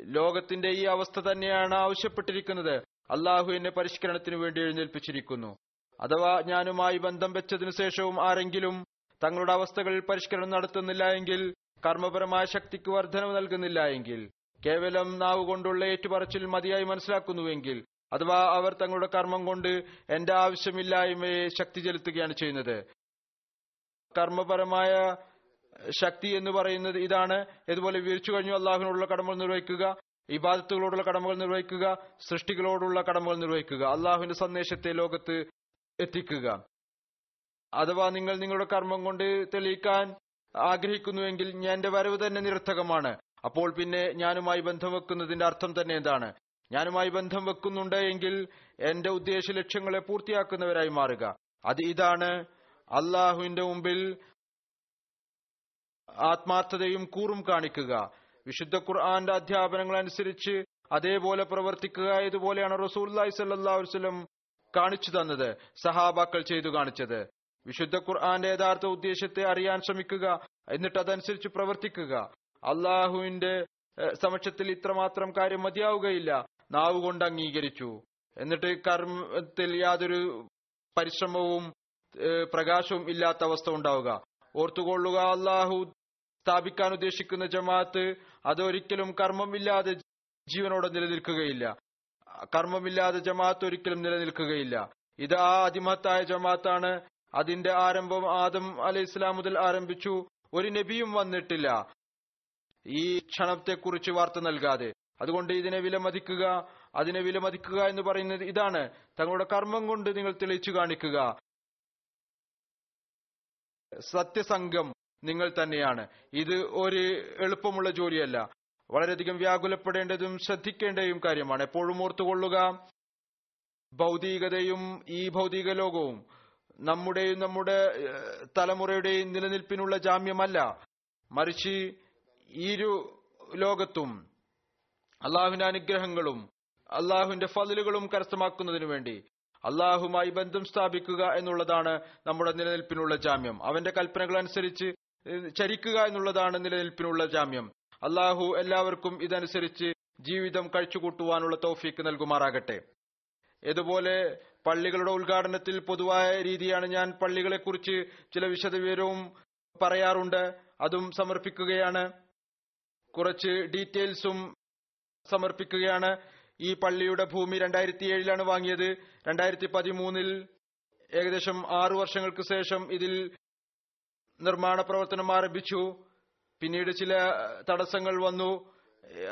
ലോകത്തിന്റെ ഈ അവസ്ഥ തന്നെയാണ് ആവശ്യപ്പെട്ടിരിക്കുന്നത്. അള്ളാഹു എന്നെ പരിഷ്കരണത്തിന് വേണ്ടി എഴുന്നേൽപ്പിച്ചിരിക്കുന്നു. അഥവാ ഞാനുമായി ബന്ധം വെച്ചതിനു ശേഷവും ആരെങ്കിലും തങ്ങളുടെ അവസ്ഥകളിൽ പരിഷ്കരണം നടത്തുന്നില്ല എങ്കിൽ കർമ്മപരമായ ശക്തിക്ക് വർധനവ് നൽകുന്നില്ല എങ്കിൽ കേവലം നാവ് കൊണ്ടുള്ള ഏറ്റുപറച്ചിൽ മതിയായി മനസ്സിലാക്കുന്നുവെങ്കിൽ അഥവാ അവർ തങ്ങളുടെ കർമ്മം കൊണ്ട് എന്റെ ആവശ്യമില്ലായ്മയെ ശക്തി ചെലുത്തുകയാണ് ചെയ്യുന്നത്. കർമ്മപരമായ ശക്തി എന്ന് പറയുന്നത് ഇതാണ്. ഇതുപോലെ വിരിച്ചു കഴിഞ്ഞു അള്ളാഹുവിനോടുള്ള കടമകൾ നിർവഹിക്കുക ഇബാദത്തുകളോടുള്ള കടമകൾ നിർവഹിക്കുക സൃഷ്ടികളോടുള്ള കടമകൾ നിർവഹിക്കുക അള്ളാഹുവിന്റെ സന്ദേശത്തെ ലോകത്ത് എത്തിക്കുക. അഥവാ നിങ്ങൾ നിങ്ങളുടെ കർമ്മം കൊണ്ട് തെളിയിക്കാൻ ആഗ്രഹിക്കുന്നുവെങ്കിൽ ഞാൻ എന്റെ വരവ് തന്നെ നിരർത്ഥകമാണ്. അപ്പോൾ പിന്നെ ഞാനുമായി ബന്ധം വെക്കുന്നതിന്റെ അർത്ഥം തന്നെ എന്താണ്? ഞാനുമായി ബന്ധം വെക്കുന്നുണ്ട് എങ്കിൽ എന്റെ ഉദ്ദേശ ലക്ഷ്യങ്ങളെ പൂർത്തിയാക്കുന്നവരായി മാറുക. അത് ഇതാണ് അള്ളാഹുവിന്റെ മുമ്പിൽ ആത്മാർത്ഥതയും കൂറും കാണിക്കുക. വിശുദ്ധ ഖുർആന്റെ അധ്യാപനങ്ങൾ അനുസരിച്ച് അതേപോലെ പ്രവർത്തിക്കുക ഇതുപോലെയാണ് റസൂല്ലായി സല്ലാസ്ലം കാണിച്ചു തന്നത് സഹാബാക്കൾ ചെയ്തു കാണിച്ചത്. വിശുദ്ധ ഖുർആന്റെ യഥാർത്ഥ ഉദ്ദേശത്തെ അറിയാൻ ശ്രമിക്കുക എന്നിട്ട് അതനുസരിച്ച് പ്രവർത്തിക്കുക. അള്ളാഹുവിന്റെ സമക്ഷത്തിൽ ഇത്രമാത്രം കാര്യം മതിയാവുകയില്ല. നാവ് കൊണ്ട് അംഗീകരിച്ചു. എന്നിട്ട് കർമ്മത്തിൽ യാതൊരു പരിശ്രമവും പ്രകാശവും ഇല്ലാത്ത അവസ്ഥ ഉണ്ടാവുക. ഓർത്തുകൊള്ളുക അള്ളാഹു സ്ഥാപിക്കാൻ ഉദ്ദേശിക്കുന്ന ജമാഅത്ത് അതൊരിക്കലും കർമ്മമില്ലാതെ ജീവനോടെ നിലനിൽക്കുകയില്ല. കർമ്മമില്ലാതെ ജമാഅത്ത് ഒരിക്കലും നിലനിൽക്കുകയില്ല. ഇത് ആ അതിമഹത്തായ ജമാഅത്താണ്. അതിന്റെ ആരംഭം ആദം അലൈഹി ഇസ്ലാം മുതൽ ആരംഭിച്ചു. ഒരു നബിയും വന്നിട്ടില്ല. ഈ ക്ഷണത്തെക്കുറിച്ച് വാർത്ത നൽകാതെ. അതുകൊണ്ട് ഇതിനെ വിലമതിക്കുക അതിനെ വിലമതിക്കുക എന്ന് പറയുന്നത് ഇതാണ്. തങ്ങളുടെ കർമ്മം കൊണ്ട് നിങ്ങൾ തെളിയിച്ചു കാണിക്കുക. സത്യസംഘം നിങ്ങൾ തന്നെയാണ്. ഇത് ഒരു എളുപ്പമുള്ള ജോലിയല്ല. വളരെയധികം വ്യാകുലപ്പെടേണ്ടതും ശ്രദ്ധിക്കേണ്ടതും കാര്യമാണ്. എപ്പോഴും ഓർത്തുകൊള്ളുക ഭൗതികതയും ഈ ഭൗതിക ലോകവും നമ്മുടെയും നമ്മുടെ തലമുറയുടെയും നിലനിൽപ്പിനുള്ള ജാമ്യമല്ല. മറിച്ച് ഇരു ലോകത്തും അള്ളാഹുവിന്റെ അനുഗ്രഹങ്ങളും അള്ളാഹുവിന്റെ ഫതിലുകളും കരസ്ഥമാക്കുന്നതിനു വേണ്ടി അള്ളാഹുമായി ബന്ധം സ്ഥാപിക്കുക എന്നുള്ളതാണ് നമ്മുടെ നിലനിൽപ്പിനുള്ള ജാമ്യം. അവന്റെ കൽപ്പനകൾ അനുസരിച്ച് ചരിക്കുക എന്നുള്ളതാണ് നിലനിൽപ്പിനുള്ള ജാമ്യം. അള്ളാഹു എല്ലാവർക്കും ഇതനുസരിച്ച് ജീവിതം കഴിച്ചുകൂട്ടുവാനുള്ള തൗഫീക്ക് നൽകുമാറാകട്ടെ. ഇതുപോലെ പള്ളികളുടെ ഉദ്ഘാടനത്തിൽ പൊതുവായ രീതിയാണ് ഞാൻ പള്ളികളെക്കുറിച്ച് ചില വിശദവിവരവും പറയാറുണ്ട്. അതും സമർപ്പിക്കുകയാണ്. കുറച്ച് ഡീറ്റെയിൽസും സമർപ്പിക്കുകയാണ്. ഈ പള്ളിയുടെ ഭൂമി രണ്ടായിരത്തി ഏഴിലാണ് വാങ്ങിയത്. രണ്ടായിരത്തി പതിമൂന്നിൽ ഏകദേശം ആറു വർഷങ്ങൾക്ക് ശേഷം ഇതിൽ നിർമ്മാണ പ്രവർത്തനം ആരംഭിച്ചു. പിന്നീട് ചില തടസ്സങ്ങൾ വന്നു.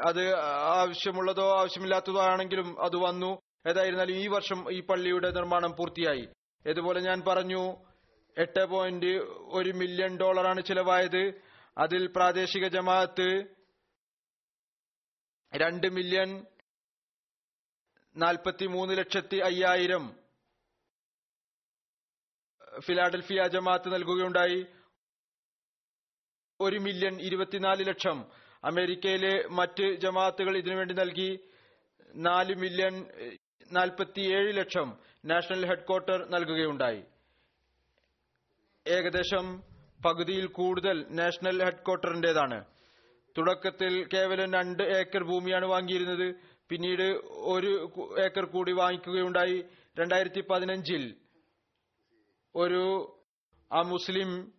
അത് ആവശ്യമുള്ളതോ ആവശ്യമില്ലാത്തതോ ആണെങ്കിലും അത് വന്നു. ഏതായിരുന്നാലും ഈ വർഷം ഈ പള്ളിയുടെ നിർമ്മാണം പൂർത്തിയായി. ഇതുപോലെ ഞാൻ പറഞ്ഞു എട്ട് പോയിന്റ് ഒരു മില്യൺ ഡോളറാണ് ചിലവായത്. അതിൽ പ്രാദേശിക ജമാഅത്ത് രണ്ട് മില്യൺ നാൽപ്പത്തി മൂന്ന് ലക്ഷത്തി അയ്യായിരം ഫിലാഡൽഫിയ ജമാഅത്ത് നൽകുകയുണ്ടായി. ഒരു മില്യൺ ഇരുപത്തിനാല് ലക്ഷം. അമേരിക്കയിലെ മറ്റ് ജമാഅത്തുകൾ ഇതിനുവേണ്ടി നൽകി. നാല് മില്യൺ നാൽപ്പത്തിയേഴ് ലക്ഷം നാഷണൽ ഹെഡ്ക്വാർട്ടർ നൽകുകയുണ്ടായി. ഏകദേശം പകുതിയിൽ കൂടുതൽ നാഷണൽ ഹെഡ്ക്വാർട്ടറിന്റേതാണ് തുടക്കത്തിൽ കേവലം രണ്ട് ഏക്കർ ഭൂമിയാണ് വാങ്ങിയിരുന്നത്. പിന്നീട് ഒരു ഏക്കർ കൂടി വാങ്ങിക്കുകയുണ്ടായി. രണ്ടായിരത്തി പതിനഞ്ചിൽ ഒരു ആ മുസ്ലിം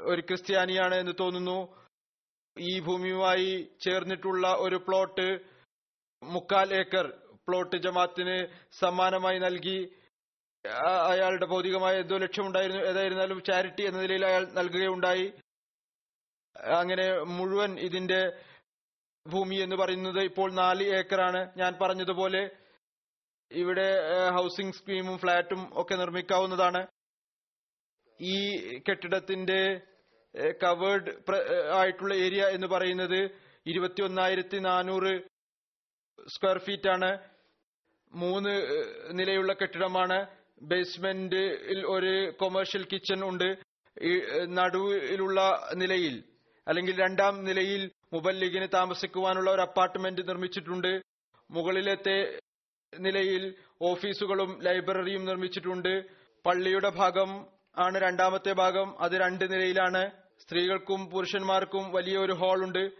ഒരു ക്രിസ്ത്യാനിയാണ് എന്ന് തോന്നുന്നു. ഈ ഭൂമിയുമായി ചേർന്നിട്ടുള്ള ഒരു പ്ലോട്ട് മുക്കാൽ ഏക്കർ പ്ലോട്ട് ജമാത്തിന് സമ്മാനമായി നൽകി. അയാളുടെ ഭൗതികമായ എന്തോ ലക്ഷ്യമുണ്ടായിരുന്നു ഏതായിരുന്നാലും ചാരിറ്റി എന്ന നിലയിൽ അയാൾ നൽകുകയുണ്ടായി. അങ്ങനെ മുഴുവൻ ഇതിന്റെ ഭൂമി എന്ന് പറയുന്നത് ഇപ്പോൾ നാല് ഏക്കറാണ്. ഞാൻ പറഞ്ഞതുപോലെ ഇവിടെ ഹൗസിംഗ് സ്കീമും ഫ്ളാറ്റും ഒക്കെ നിർമ്മിക്കാവുന്നതാണ്. ഈ കെട്ടിടത്തിന്റെ കവേർഡ് ആയിട്ടുള്ള ഏരിയ എന്ന് പറയുന്നത് ഇരുപത്തി ഒന്നായിരത്തി നാനൂറ് സ്ക്വയർ ഫീറ്റ് ആണ്. മൂന്ന് നിലയുള്ള കെട്ടിടമാണ്. ബേസ്മെന്റിൽ ഒരു കൊമേഴ്ഷ്യൽ കിച്ചൺ ഉണ്ട്. നടുവിലുള്ള നിലയിൽ അല്ലെങ്കിൽ രണ്ടാം നിലയിൽ മുബല്ലിഗിന് താമസിക്കുവാനുള്ള ഒരു അപ്പാർട്ട്മെന്റ് നിർമ്മിച്ചിട്ടുണ്ട്. മുകളിലത്തെ നിലയിൽ ഓഫീസുകളും ലൈബ്രറിയും നിർമ്മിച്ചിട്ടുണ്ട്. പള്ളിയുടെ ഭാഗം ആണ് രണ്ടാമത്തെ ഭാഗം. അത് രണ്ട് നിലയിലാണ്. സ്ത്രീകൾക്കും പുരുഷന്മാർക്കും വലിയ ഒരു ഹാൾ ഉണ്ട്.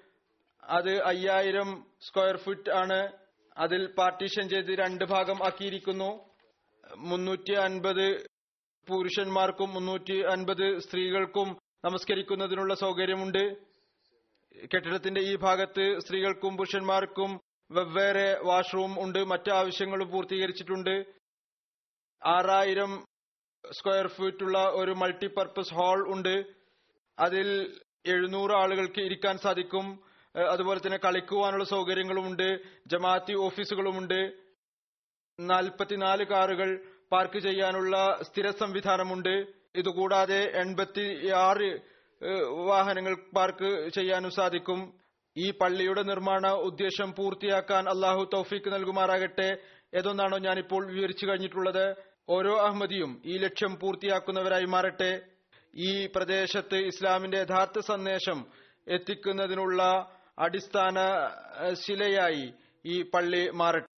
അത് അയ്യായിരം സ്ക്വയർ ഫീറ്റ് ആണ്. അതിൽ പാർട്ടീഷൻ ചെയ്ത് രണ്ട് ഭാഗം ആക്കിയിരിക്കുന്നു. മുന്നൂറ്റി അൻപത് പുരുഷന്മാർക്കും മുന്നൂറ്റി അൻപത് സ്ത്രീകൾക്കും നമസ്കരിക്കുന്നതിനുള്ള സൗകര്യമുണ്ട്. കെട്ടിടത്തിന്റെ ഈ ഭാഗത്ത് സ്ത്രീകൾക്കും പുരുഷന്മാർക്കും വെവ്വേറെ വാഷ്റൂം ഉണ്ട്. മറ്റു ആവശ്യങ്ങളും പൂർത്തീകരിച്ചിട്ടുണ്ട്. ആറായിരം സ്ക്വയർ ഫീറ്റ് ഉള്ള ഒരു മൾട്ടിപർപ്പസ് ഹാൾ ഉണ്ട്. അതിൽ എഴുന്നൂറ് ആളുകൾക്ക് ഇരിക്കാൻ സാധിക്കും. അതുപോലെ തന്നെ കളിക്കുവാനുള്ള സൗകര്യങ്ങളുമുണ്ട് ജമാഅത്തി ഓഫീസുകളുമുണ്ട് നാൽപ്പത്തിനാല് കാറുകൾ പാർക്ക് ചെയ്യാനുള്ള സ്ഥിര സംവിധാനമുണ്ട്. ഇതുകൂടാതെ എൺപത്തി ആറ് വാഹനങ്ങൾ പാർക്ക് ചെയ്യാനും സാധിക്കും. ഈ പള്ളിയുടെ നിർമ്മാണ ഉദ്ദേശം പൂർത്തിയാക്കാൻ അള്ളാഹു തൗഫീക്ക് നൽകുമാറാകട്ടെ ഏതൊന്നാണോ ഞാനിപ്പോൾ വിവരിച്ചു കഴിഞ്ഞിട്ടുള്ളത്. ഓരോ അഹമ്മദിയും ഈ ലക്ഷ്യം പൂർത്തിയാക്കുന്നവരായി മാറട്ടെ. ഈ പ്രദേശത്ത് ഇസ്ലാമിന്റെ യഥാർത്ഥ സന്ദേശം എത്തിക്കുന്നതിനുള്ള അടിസ്ഥാന ശിലയായി ഈ പള്ളി മാറട്ടെ.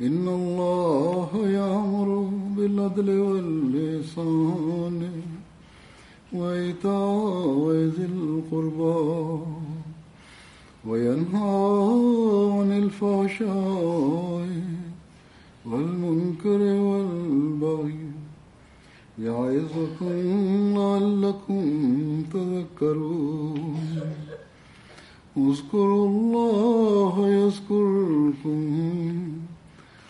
إن الله يأمر بالعدل واللسان وإيتاء ذي القربى وينهى عن الفحشاء والمنكر والبغي يعظكم لعلكم تذكرون اذكروا الله يذكركم